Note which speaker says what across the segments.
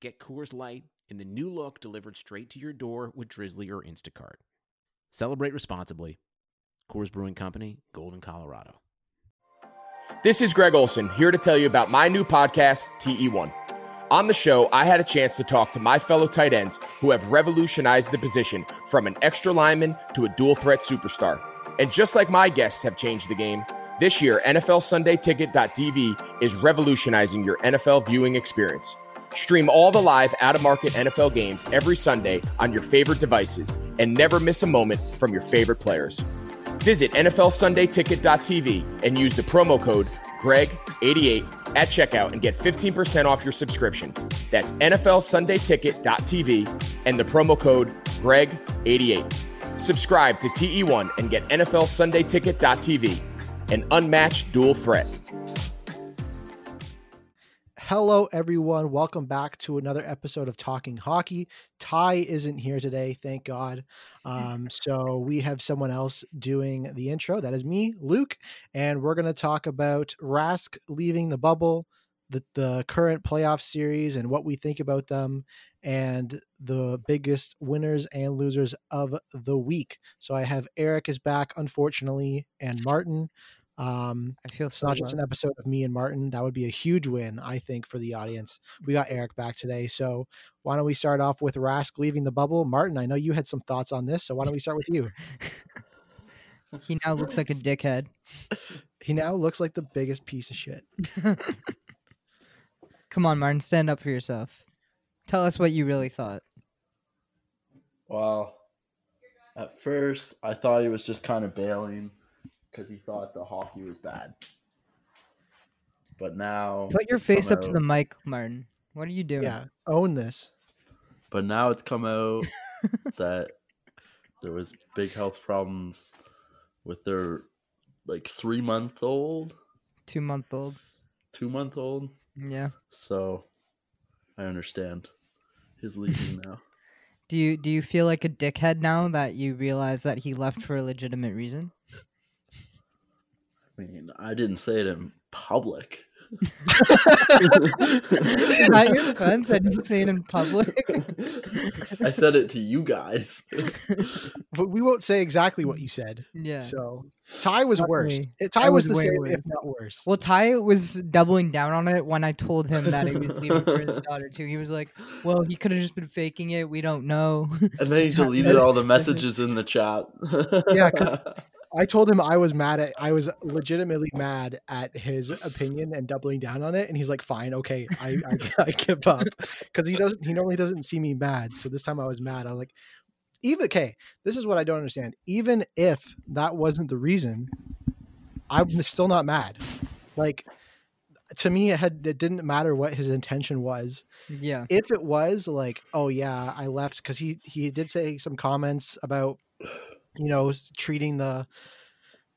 Speaker 1: Get Coors Light in the new look delivered straight to your door with Drizly or Instacart. Celebrate responsibly. Coors Brewing Company, Golden, Colorado.
Speaker 2: This is Greg Olsen here to tell you about my new podcast, TE1. On the show, I had a chance to talk to my fellow tight ends who have revolutionized the position from an extra lineman to a dual threat superstar. And just like my guests have changed the game, this year, NFLSundayTicket.tv is revolutionizing your NFL viewing experience. Stream all the live out of market NFL games every Sunday on your favorite devices and never miss a moment from your favorite players. Visit NFLSundayTicket.tv and use the promo code GREG88 at checkout and get 15% off your subscription. That's NFLSundayTicket.tv and the promo code GREG88. Subscribe to TE1 and get NFLSundayTicket.tv, an unmatched dual threat.
Speaker 3: Hello, everyone. Welcome back to another episode of Talking Hockey. Ty isn't here today, thank God. Um, so we have someone else doing the intro. That is me, Luke, and we're going to talk about Rask leaving the bubble, the, the current playoff series, and what we think about them, and the biggest winners and losers of the week. So I have Eric is back, unfortunately, and Martin. Um,
Speaker 4: I feel
Speaker 3: it's
Speaker 4: so
Speaker 3: not just an episode of me and Martin. That would be a huge win, I think, for the audience. We got Eric back today. So why don't we start off with Rask leaving the bubble? Martin, I know you had some thoughts on this. So why don't we start with you?
Speaker 4: He now looks like a dickhead.
Speaker 3: He now looks like the biggest piece of shit.
Speaker 4: Come on, Martin, stand up for yourself. Tell us what you really thought.
Speaker 5: Well, at first I thought he was just kind of bailing because he thought the hockey was bad. But now,
Speaker 4: Put your face up to the mic, Martin. What are you doing?
Speaker 3: Yeah, own this.
Speaker 5: But now it's come out that there was big health problems with their like three month old,
Speaker 4: Two month old.
Speaker 5: two month old.
Speaker 4: Yeah.
Speaker 5: So I understand his leaving now.
Speaker 4: Do you do you feel like a dickhead now that you realize that he left for a legitimate reason?
Speaker 5: I mean, I didn't say it in public.
Speaker 4: Not your defense. I didn't say it in public.
Speaker 5: I said it to you guys.
Speaker 3: But we won't say exactly what you said.
Speaker 4: yeah.
Speaker 3: So Ty was
Speaker 4: Not
Speaker 3: worse.
Speaker 4: me.
Speaker 3: Ty
Speaker 4: I
Speaker 3: was,
Speaker 4: was
Speaker 3: the same,
Speaker 4: worse.
Speaker 3: if not worse.
Speaker 4: Well, Ty was doubling down on it when I told him that he was leaving for his daughter too. He was like, "Well, he could have just been faking it. We don't know."
Speaker 5: And then he deleted all the messages in the chat.
Speaker 3: Yeah, 'cause- I told him I was mad at I was legitimately mad at his opinion and doubling down on it, and he's like, "Fine, okay, I I, I give up," because he doesn't he normally doesn't see me mad. So this time I was mad. I was like, even okay, this is what I don't understand. Even if that wasn't the reason, I'm still not mad. Like to me, it had it didn't matter what his intention was.
Speaker 4: yeah.
Speaker 3: If it was like, oh yeah, I left because he he did say some comments about you know treating the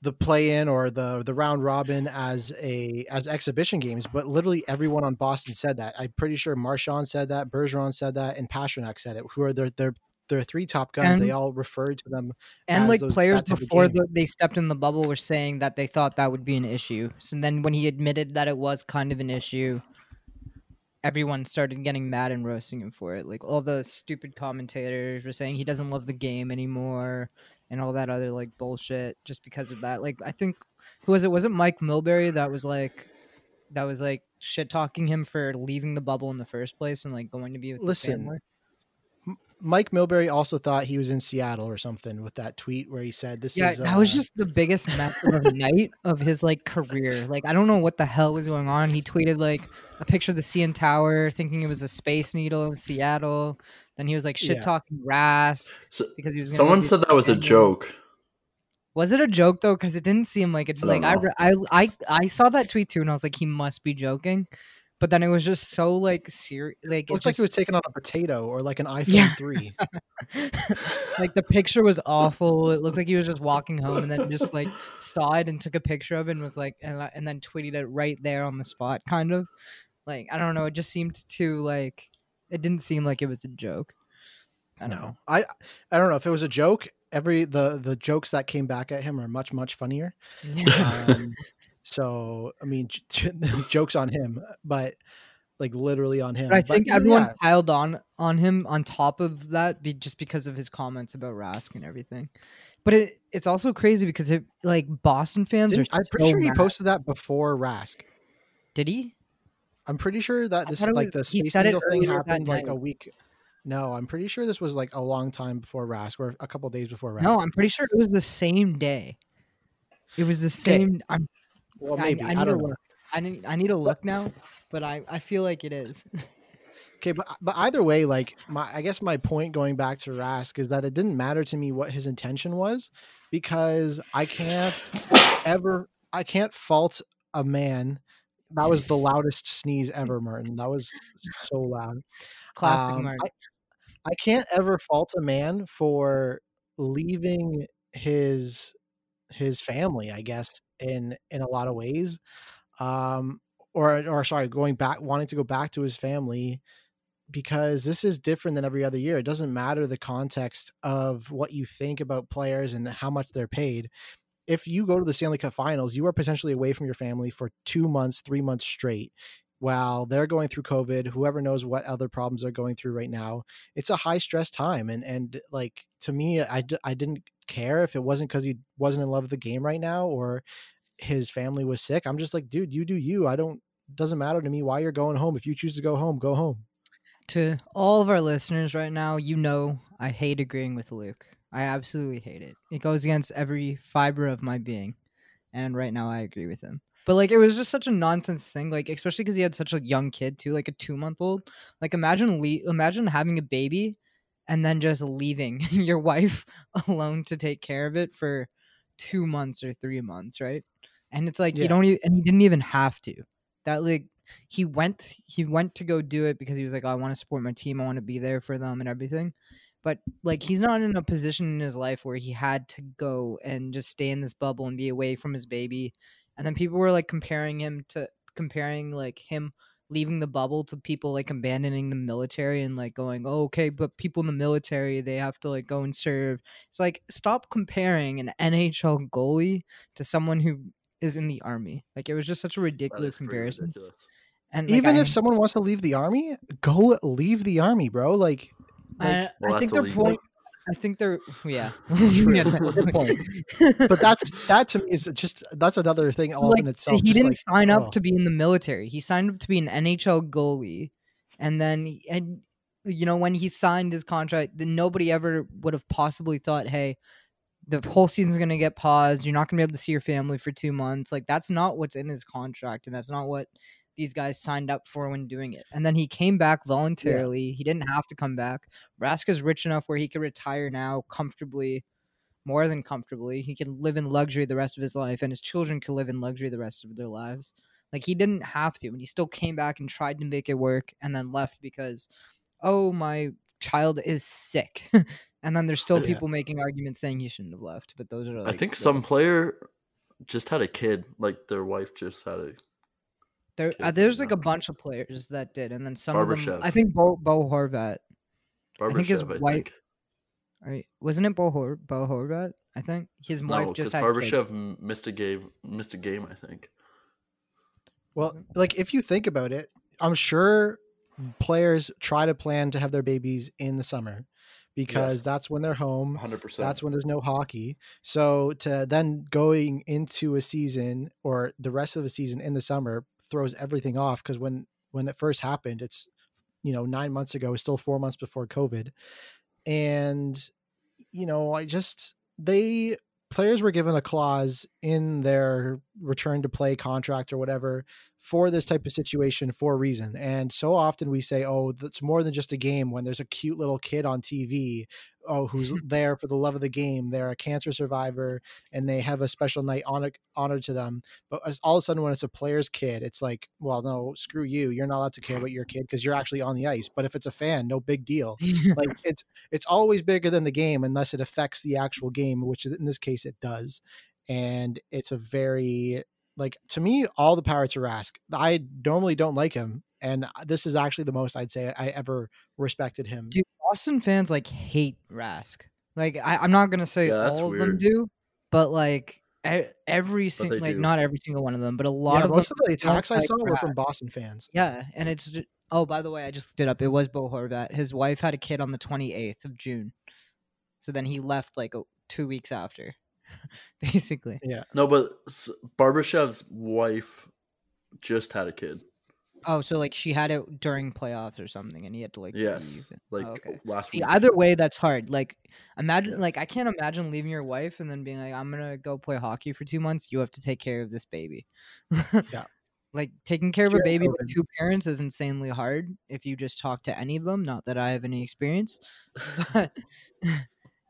Speaker 3: the play in or the the round robin as a as exhibition games, but literally everyone on Boston said that. I'm pretty sure Marchand said that, Bergeron said that, and Pastrnak said it. Who are their their their three top guns? they all referred to them.
Speaker 4: And
Speaker 3: as
Speaker 4: like
Speaker 3: those-
Speaker 4: players
Speaker 3: that type of
Speaker 4: before the, they stepped in the bubble were saying that they thought that would be an issue. So then when he admitted that it was kind of an issue, everyone started getting mad and roasting him for it. Like all the stupid commentators were saying he doesn't love the game anymore and all that other like bullshit just because of that. Like I think who was it? Was it Mike Milbury that was like that was like shit talking him for leaving the bubble in the first place and like going to be with his family?
Speaker 3: Mike Milbury also thought he was in Seattle or something with that tweet where he said, "This
Speaker 4: Yeah,
Speaker 3: is."
Speaker 4: that was
Speaker 3: uh,
Speaker 4: just the biggest mess of the night of his like career. Like I don't know what the hell was going on. He tweeted like a picture of the CN Tower, thinking it was a space needle in Seattle. Then he was like shit
Speaker 3: Yeah.
Speaker 4: talking Rask
Speaker 5: So,
Speaker 4: because he was.
Speaker 5: someone said that was a joke.
Speaker 4: Was it a joke though? Because it didn't seem like it.
Speaker 5: I
Speaker 4: Like I, re- I, I, I saw that tweet too, and I was like, he must be joking. But then it was just so like serious. Like
Speaker 3: It looked
Speaker 4: it
Speaker 3: like he was taking on a potato or like an iPhone
Speaker 4: Yeah.
Speaker 3: three.
Speaker 4: like the picture was awful. It looked like he was just walking home and then just like saw it and took a picture of it and was like and, and then tweeted it right there on the spot kind of. Like I don't know, it just seemed too like it didn't seem like it was a joke. I
Speaker 3: No, I I don't know if it was a joke. Every the the jokes that came back at him are much much funnier. Um, so I mean, j- jokes on him, but like literally on him.
Speaker 4: But I think
Speaker 3: yeah,
Speaker 4: everyone
Speaker 3: yeah,
Speaker 4: piled on on him on top of that be, just because of his comments about Rask and everything. But it, it's also crazy because it like Boston fans
Speaker 3: didn't-
Speaker 4: are.
Speaker 3: I'm pretty
Speaker 4: so
Speaker 3: sure he posted that before Rask.
Speaker 4: Did he?
Speaker 3: I'm pretty sure that this like
Speaker 4: was-
Speaker 3: the space needle thing happened like a week. No, I'm pretty sure this was like a long time before Rask, or a couple days before Rask.
Speaker 4: No, I'm pretty sure it was the same day. It was the
Speaker 3: Okay.
Speaker 4: same. I'm
Speaker 3: well, maybe
Speaker 4: I
Speaker 3: I,
Speaker 4: need to
Speaker 3: don't know.
Speaker 4: look. I need I need to look now, but I I feel like it is.
Speaker 3: Okay, but but either way, like my I guess my point going back to Rask is that it didn't matter to me what his intention was because I can't ever I can't fault a man. That was the loudest sneeze ever, Martin. That was so loud.
Speaker 4: Classic
Speaker 3: Um,
Speaker 4: Martin.
Speaker 3: I, I can't ever fault a man for leaving his his family, I guess, in in a lot of ways. Um or or sorry, going back wanting to go back to his family because this is different than every other year. It doesn't matter the context of what you think about players and how much they're paid. If you go to the Stanley Cup Finals, you are potentially away from your family for two months, three months straight, while they're going through COVID. Whoever knows what other problems they're going through right now. It's a high stress time, and and like to me, I d- I didn't care if it wasn't because he wasn't in love with the game right now or his family was sick. I'm just like, dude, you do you. I don't. Doesn't matter to me why you're going home. If you choose to go home, go home.
Speaker 4: to all of our listeners right now, you know I hate agreeing with Luke. I absolutely hate it. It goes against every fiber of my being. And right now I agree with him. But like it was just such a nonsense thing, like especially because he had such a young kid too, like a two month old. Like imagine le- imagine having a baby and then just leaving your wife alone to take care of it for two months or three months, right? And it's like
Speaker 3: Yeah.
Speaker 4: you don't even and he didn't even have to. That like he went he went to go do it because he was like, "Oh, I want to support my team, I want to be there for them and everything. But like he's not in a position in his life where he had to go and just stay in this bubble and be away from his baby. And then people were like comparing him to comparing like him leaving the bubble to people like abandoning the military and like going, oh, okay, but people in the military they have to like go and serve. It's like stop comparing an NHL goalie to someone who is in the army. Like it was just such a ridiculous comparison.
Speaker 5: ridiculous.
Speaker 4: And like,
Speaker 3: Even
Speaker 4: I-
Speaker 3: if someone wants to leave the army, go leave the army, bro. Like, like
Speaker 4: I,
Speaker 5: Well,
Speaker 4: I think
Speaker 5: that's
Speaker 4: their
Speaker 5: illegal.
Speaker 4: point. I think they're yeah.
Speaker 3: True.
Speaker 4: Yeah,
Speaker 3: point. but that's that to me is just that's another thing all
Speaker 4: like
Speaker 3: in itself.
Speaker 4: he didn't
Speaker 3: like,
Speaker 4: sign up
Speaker 3: oh.
Speaker 4: to be in the military. He signed up to be an NHL goalie, and then and you know when he signed his contract, then nobody ever would have possibly thought, hey. The whole season's gonna get paused. You're not gonna be able to see your family for two months. Like that's not what's in his contract, and that's not what these guys signed up for when doing it. And then he came back voluntarily. He didn't have to come back. Rask is rich enough where he could retire now comfortably, more than comfortably. He can live in luxury the rest of his life, and his children can live in luxury the rest of their lives. Like he didn't have to, and he still came back and tried to make it work, and then left because, oh, my child is sick. and then there's still
Speaker 3: Yeah.
Speaker 4: people making arguments saying he shouldn't have left. But those are like
Speaker 5: I think
Speaker 4: the-
Speaker 5: some player just had a kid. Like their wife just had a.
Speaker 4: There, uh, there's like a bunch of players that did, and then some of them.
Speaker 5: Barbashev.
Speaker 4: I think Bo, Bo Horvat. I think his
Speaker 5: Barbashev,
Speaker 4: wife-
Speaker 5: think.
Speaker 4: Right? Wasn't it Bo, Hor- Bo Horvat? I think his wife
Speaker 5: No,
Speaker 4: just
Speaker 5: because
Speaker 4: had
Speaker 5: Barbashev
Speaker 4: kids.
Speaker 5: m- missed a game. Missed a game, I think.
Speaker 3: Well, like if you think about it, I'm sure players try to plan to have their babies in the summer because
Speaker 5: Yes.
Speaker 3: that's when they're home.
Speaker 5: 100. percent
Speaker 3: That's when there's no hockey. So to then going into a season or the rest of the season in the summer throws everything off because when when it first happened, it's you know nine months ago, it's still four months before COVID, and you know I just they players were given a clause in their return to play contract or whatever for this type of situation for a reason. And so often we say, oh, that's more than just a game when there's a cute little kid on TV, oh, who's there for the love of the game. They're a cancer survivor and they have a special night honor, honored to them. But all of a sudden, when it's a player's kid, it's like, well, no, screw you. You're not allowed to care about your kid because you're actually on the ice. But if it's a fan, no big deal like it's it's always bigger than the game unless it affects the actual game which in this case it does and it's a very like to me all the power to rask i normally don't like him and uh, this is actually the most i'd say i ever respected him
Speaker 4: Dude, Boston fans like hate Rask. Like I, I'm not gonna say
Speaker 5: Yeah, that's
Speaker 4: all of them do, but like e- every single, like
Speaker 5: do.
Speaker 4: not every single one of them, but a lot
Speaker 3: yeah,
Speaker 4: of
Speaker 3: most
Speaker 4: them
Speaker 3: of the attacks i
Speaker 4: like
Speaker 3: saw were from boston fans
Speaker 4: Yeah, and it's ju- oh, by the way, I just looked it up. It was Bo Horvat. His wife had a kid on the 28th of June, so then he left like two weeks after, basically. Yeah.
Speaker 5: No, but S- Barbashev's wife just had a kid.
Speaker 4: Oh, so like she had it during playoffs or something, and he had to like
Speaker 5: Yes,
Speaker 4: leave. and- oh,
Speaker 5: like
Speaker 4: oh, okay.
Speaker 5: last
Speaker 4: See,
Speaker 5: week.
Speaker 4: either way, that's hard. Like, imagine,
Speaker 5: Yes.
Speaker 4: like, I can't imagine leaving your wife and then being like, "I'm gonna go play hockey for two months." You have to take care of this baby.
Speaker 3: Yeah.
Speaker 4: Like taking care of a baby with two parents is insanely hard if you just talk to any of them. Not that I have any experience, but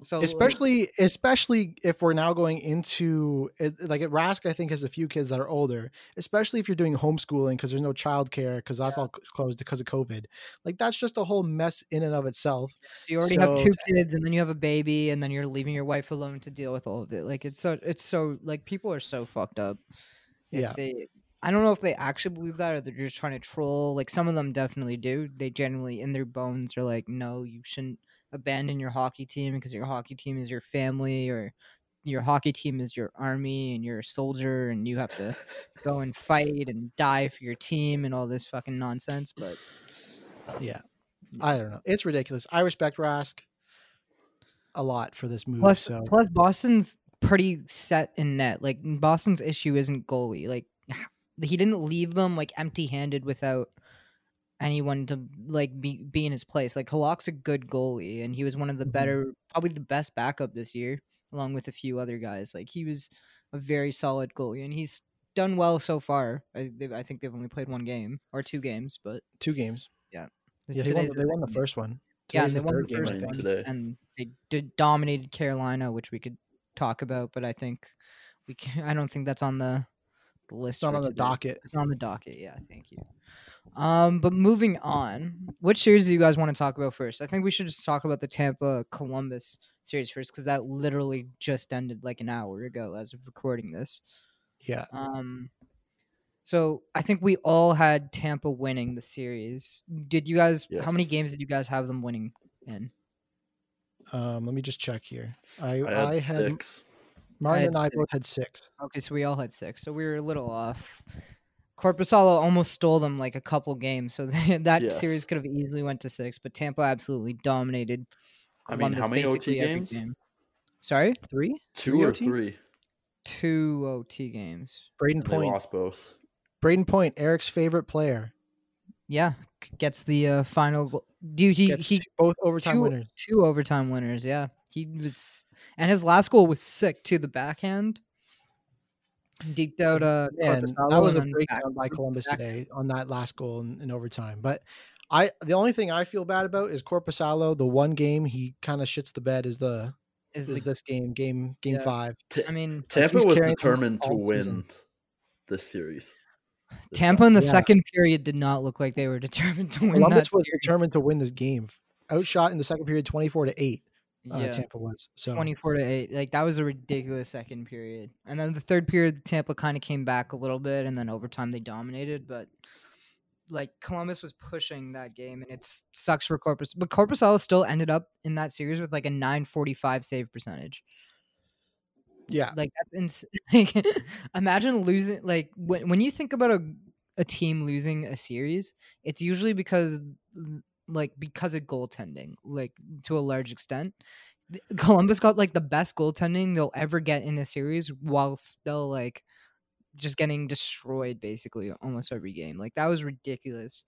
Speaker 4: so like,
Speaker 3: especially especially if we're now going into eh, like at Rask, I think has a few kids that are older. Especially if you're doing homeschooling because there's no childcare because that's all closed because of COVID. Like that's just a whole mess in and of itself.
Speaker 4: so you already have two kids, and then you have a baby, and then you're leaving your wife alone to deal with all of it. Like it's so it's so like people are so fucked up.
Speaker 3: Yeah.
Speaker 4: they I don't know if they actually believe that or they're just trying to troll. Like some of them definitely do. They generally in their bones are like, no, you shouldn't abandon your hockey team because your hockey team is your family or your hockey team is your army and you're a soldier and you have to go and fight and die for your team and all this fucking nonsense. But
Speaker 3: Yeah. I don't know. It's ridiculous. I respect Rask a lot for this move.
Speaker 4: plus
Speaker 3: so
Speaker 4: plus Boston's pretty set in net. Like Boston's issue isn't goalie. Like he didn't leave them like empty handed without anyone to like be be in his place. Like Halak's a good goalie and he was one of the
Speaker 3: Mhm.
Speaker 4: better probably the best backup this year, along with a few other guys. Like he was a very solid goalie and he's done well so far. I, I think they've only played one game or two games, but
Speaker 3: two games. Yeah, he won,
Speaker 4: today's
Speaker 3: the-
Speaker 4: the
Speaker 3: they won the first one.
Speaker 4: Yeah, and they
Speaker 3: the
Speaker 4: won the first one,
Speaker 5: today.
Speaker 4: and they did dominated Carolina, which we could talk about, but I think we can, I don't think that's on the, the list.
Speaker 3: It's not
Speaker 4: for
Speaker 3: on the docket.
Speaker 4: It's not on the docket. Yeah, thank you. Um, but moving on, which series do you guys want to talk about first? I think we should just talk about the Tampa Columbus series first because that literally just ended like an hour ago as of recording this.
Speaker 3: Yeah.
Speaker 4: Um, so I think we all had Tampa winning the series. Did you guys? How many games did you guys have them winning in?
Speaker 3: Um, let me just check here.
Speaker 5: S-
Speaker 3: I-
Speaker 5: had
Speaker 3: I had-
Speaker 5: six.
Speaker 3: Martin
Speaker 4: had
Speaker 3: and I
Speaker 4: six.
Speaker 3: both had six.
Speaker 4: Okay, so we all had six. So we were a little off. Korpisalo almost stole them like a couple games, so that series could have easily went to six. But Tampa absolutely dominated.
Speaker 5: I mean, how many OT
Speaker 4: basically every
Speaker 5: games?
Speaker 4: game. Sorry,
Speaker 3: Three.
Speaker 5: Two or
Speaker 3: OT?
Speaker 5: three.
Speaker 4: two OT games.
Speaker 3: Brayden
Speaker 5: And they
Speaker 3: Point.
Speaker 5: lost both.
Speaker 3: Brayden Point, Eric's favorite player,
Speaker 4: Yeah, gets the uh, final. go- Dude, he
Speaker 3: gets
Speaker 4: he
Speaker 3: two- both overtime
Speaker 4: two,
Speaker 3: winners.
Speaker 4: two overtime winners. Yeah, he was, and his last goal was sick to the backhand. Deked out uh,
Speaker 3: Man,
Speaker 4: Korpisalo
Speaker 3: that was a
Speaker 4: and then
Speaker 3: breakdown by Columbus
Speaker 4: back-
Speaker 3: today on that last goal in, in overtime. But I, the only thing I feel bad about is Korpisalo. The one game he kind of shits the bed is the
Speaker 4: Is
Speaker 3: is
Speaker 4: the,
Speaker 3: this game, game game
Speaker 4: Yeah.
Speaker 3: five.
Speaker 5: Ta-
Speaker 4: I mean,
Speaker 5: Tampa
Speaker 3: he's
Speaker 5: was determined to win
Speaker 3: season.
Speaker 5: this series. this
Speaker 4: Tampa
Speaker 5: time.
Speaker 4: in the
Speaker 3: Yeah.
Speaker 4: second period did not look like they were determined to win
Speaker 3: Columbus
Speaker 4: that
Speaker 3: was
Speaker 4: series.
Speaker 3: determined to win this game. Outshot in the second period, twenty four to eight. Uh,
Speaker 4: Yeah.
Speaker 3: Tampa was so
Speaker 4: 24 to 8 like that was a ridiculous second period and then the third period tampa kind of came back a little bit and then overtime they dominated but like columbus was pushing that game and it sucks for corpus but Korpisalo still ended up in that series with like a 945 save percentage
Speaker 3: yeah.
Speaker 4: like that's ins- like, imagine losing like when, when you think about a, a team losing a series it's usually because like because of goaltending like to a large extent columbus got like the best goaltending they'll ever get in a series while still like just getting destroyed basically almost every game like that was ridiculous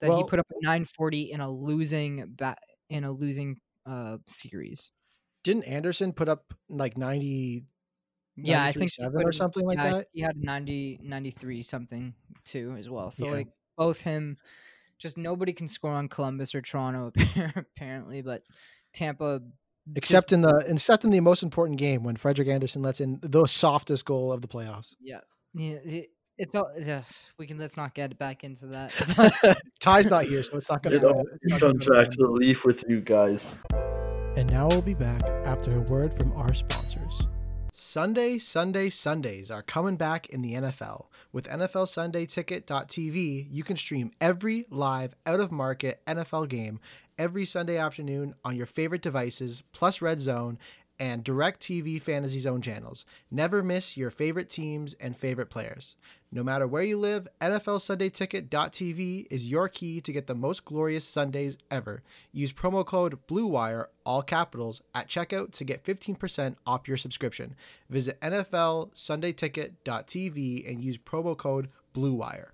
Speaker 4: that he put up a 940 in a losing bat in a losing uh series
Speaker 3: Didn't Andersen put up like 90
Speaker 4: Yeah, I think
Speaker 3: seven
Speaker 4: put
Speaker 3: or
Speaker 4: in-
Speaker 3: something like
Speaker 4: yeah,
Speaker 3: that?
Speaker 4: He had 90, 93 something too as well. So
Speaker 3: Yeah.
Speaker 4: like both him, just nobody can score on Columbus or Toronto apparently, but Tampa. just-
Speaker 3: Except in the except in the most important game when Frederik Andersen lets in the softest goal of the playoffs.
Speaker 4: yeah, yeah, it, it's all. Yes, we can. Let's not get back into that.
Speaker 3: Ty's not here, so it's not gonna
Speaker 5: It all
Speaker 3: it's not
Speaker 5: comes
Speaker 3: gonna
Speaker 5: back to the leaf with you guys.
Speaker 3: And now we'll be back after a word from our sponsors. Sunday, Sunday, Sundays are coming back in the NFL. With NFL Sunday Ticket.tv, you can stream every live, out of market NFL game every Sunday afternoon on your favorite devices, plus Red Zone and DirecTV Fantasy Zone channels. Never miss your favorite teams and favorite players. No matter where you live, NFL Sunday Ticket.tv is your key to get the most glorious Sundays ever. Use promo code BLUEWIRE, all capitals, at checkout to get 15% off your subscription. Visit NFL Sunday Ticket.tv and use promo code BLUEWIRE.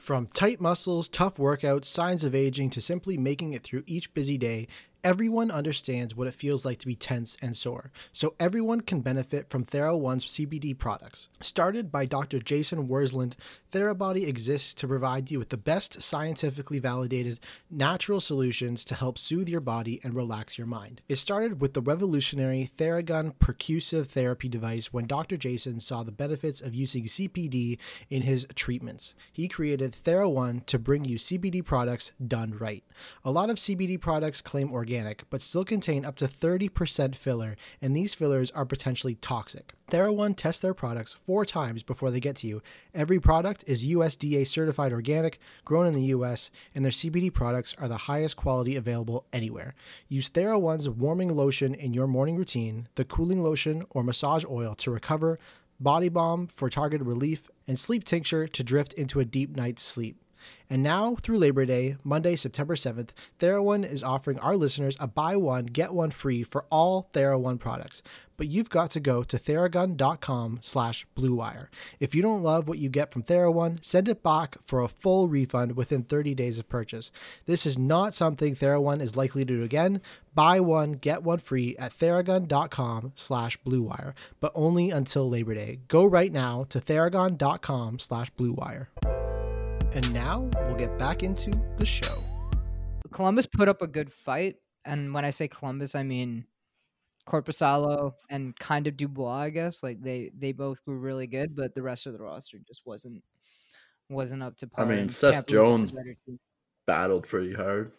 Speaker 3: From tight muscles, tough workouts, signs of aging, to simply making it through each busy day, everyone understands what it feels like to be tense and sore. So everyone can benefit from TheraOne's CBD products. Started by Dr. Jason Wersland, TheraBody exists to provide you with the best scientifically validated natural solutions to help soothe your body and relax your mind. It started with the revolutionary Theragun percussive therapy device when Dr. Jason saw the benefits of using CBD in his treatments. He created TheraOne to bring you CBD products done right. A lot of CBD products claim organic, but still contain up to 30% filler, and these fillers are potentially toxic. TheraOne tests their products four times before they get to you. Every product is USDA certified organic, grown in the US, and their CBD products are the highest quality available anywhere. Use TheraOne's warming lotion in your morning routine, the cooling lotion or massage oil to recover, body balm for targeted relief, and sleep tincture to drift into a deep night's sleep. And now, through Labor Day, Monday, September 7th, TheraOne is offering our listeners a buy one, get one free for all TheraOne products. But you've got to go to theragun.com slash bluewire. If you don't love what you get from TheraOne, send it back for a full refund within 30 days of purchase. This is not something TheraOne is likely to do again. Buy one, get one free at theragun.com slash bluewire, but only until Labor Day. Go right now to theragun.com slash bluewire. And now we'll get back into the show.
Speaker 4: Columbus put up a good fight, and when I say Columbus, I mean Korpisalo and kind of Dubois. I guess like they they both were really good, but the rest of the roster just wasn't wasn't up to par.
Speaker 5: I
Speaker 4: mean,
Speaker 5: Seth
Speaker 4: Tampa was
Speaker 5: Jones- Battled pretty hard.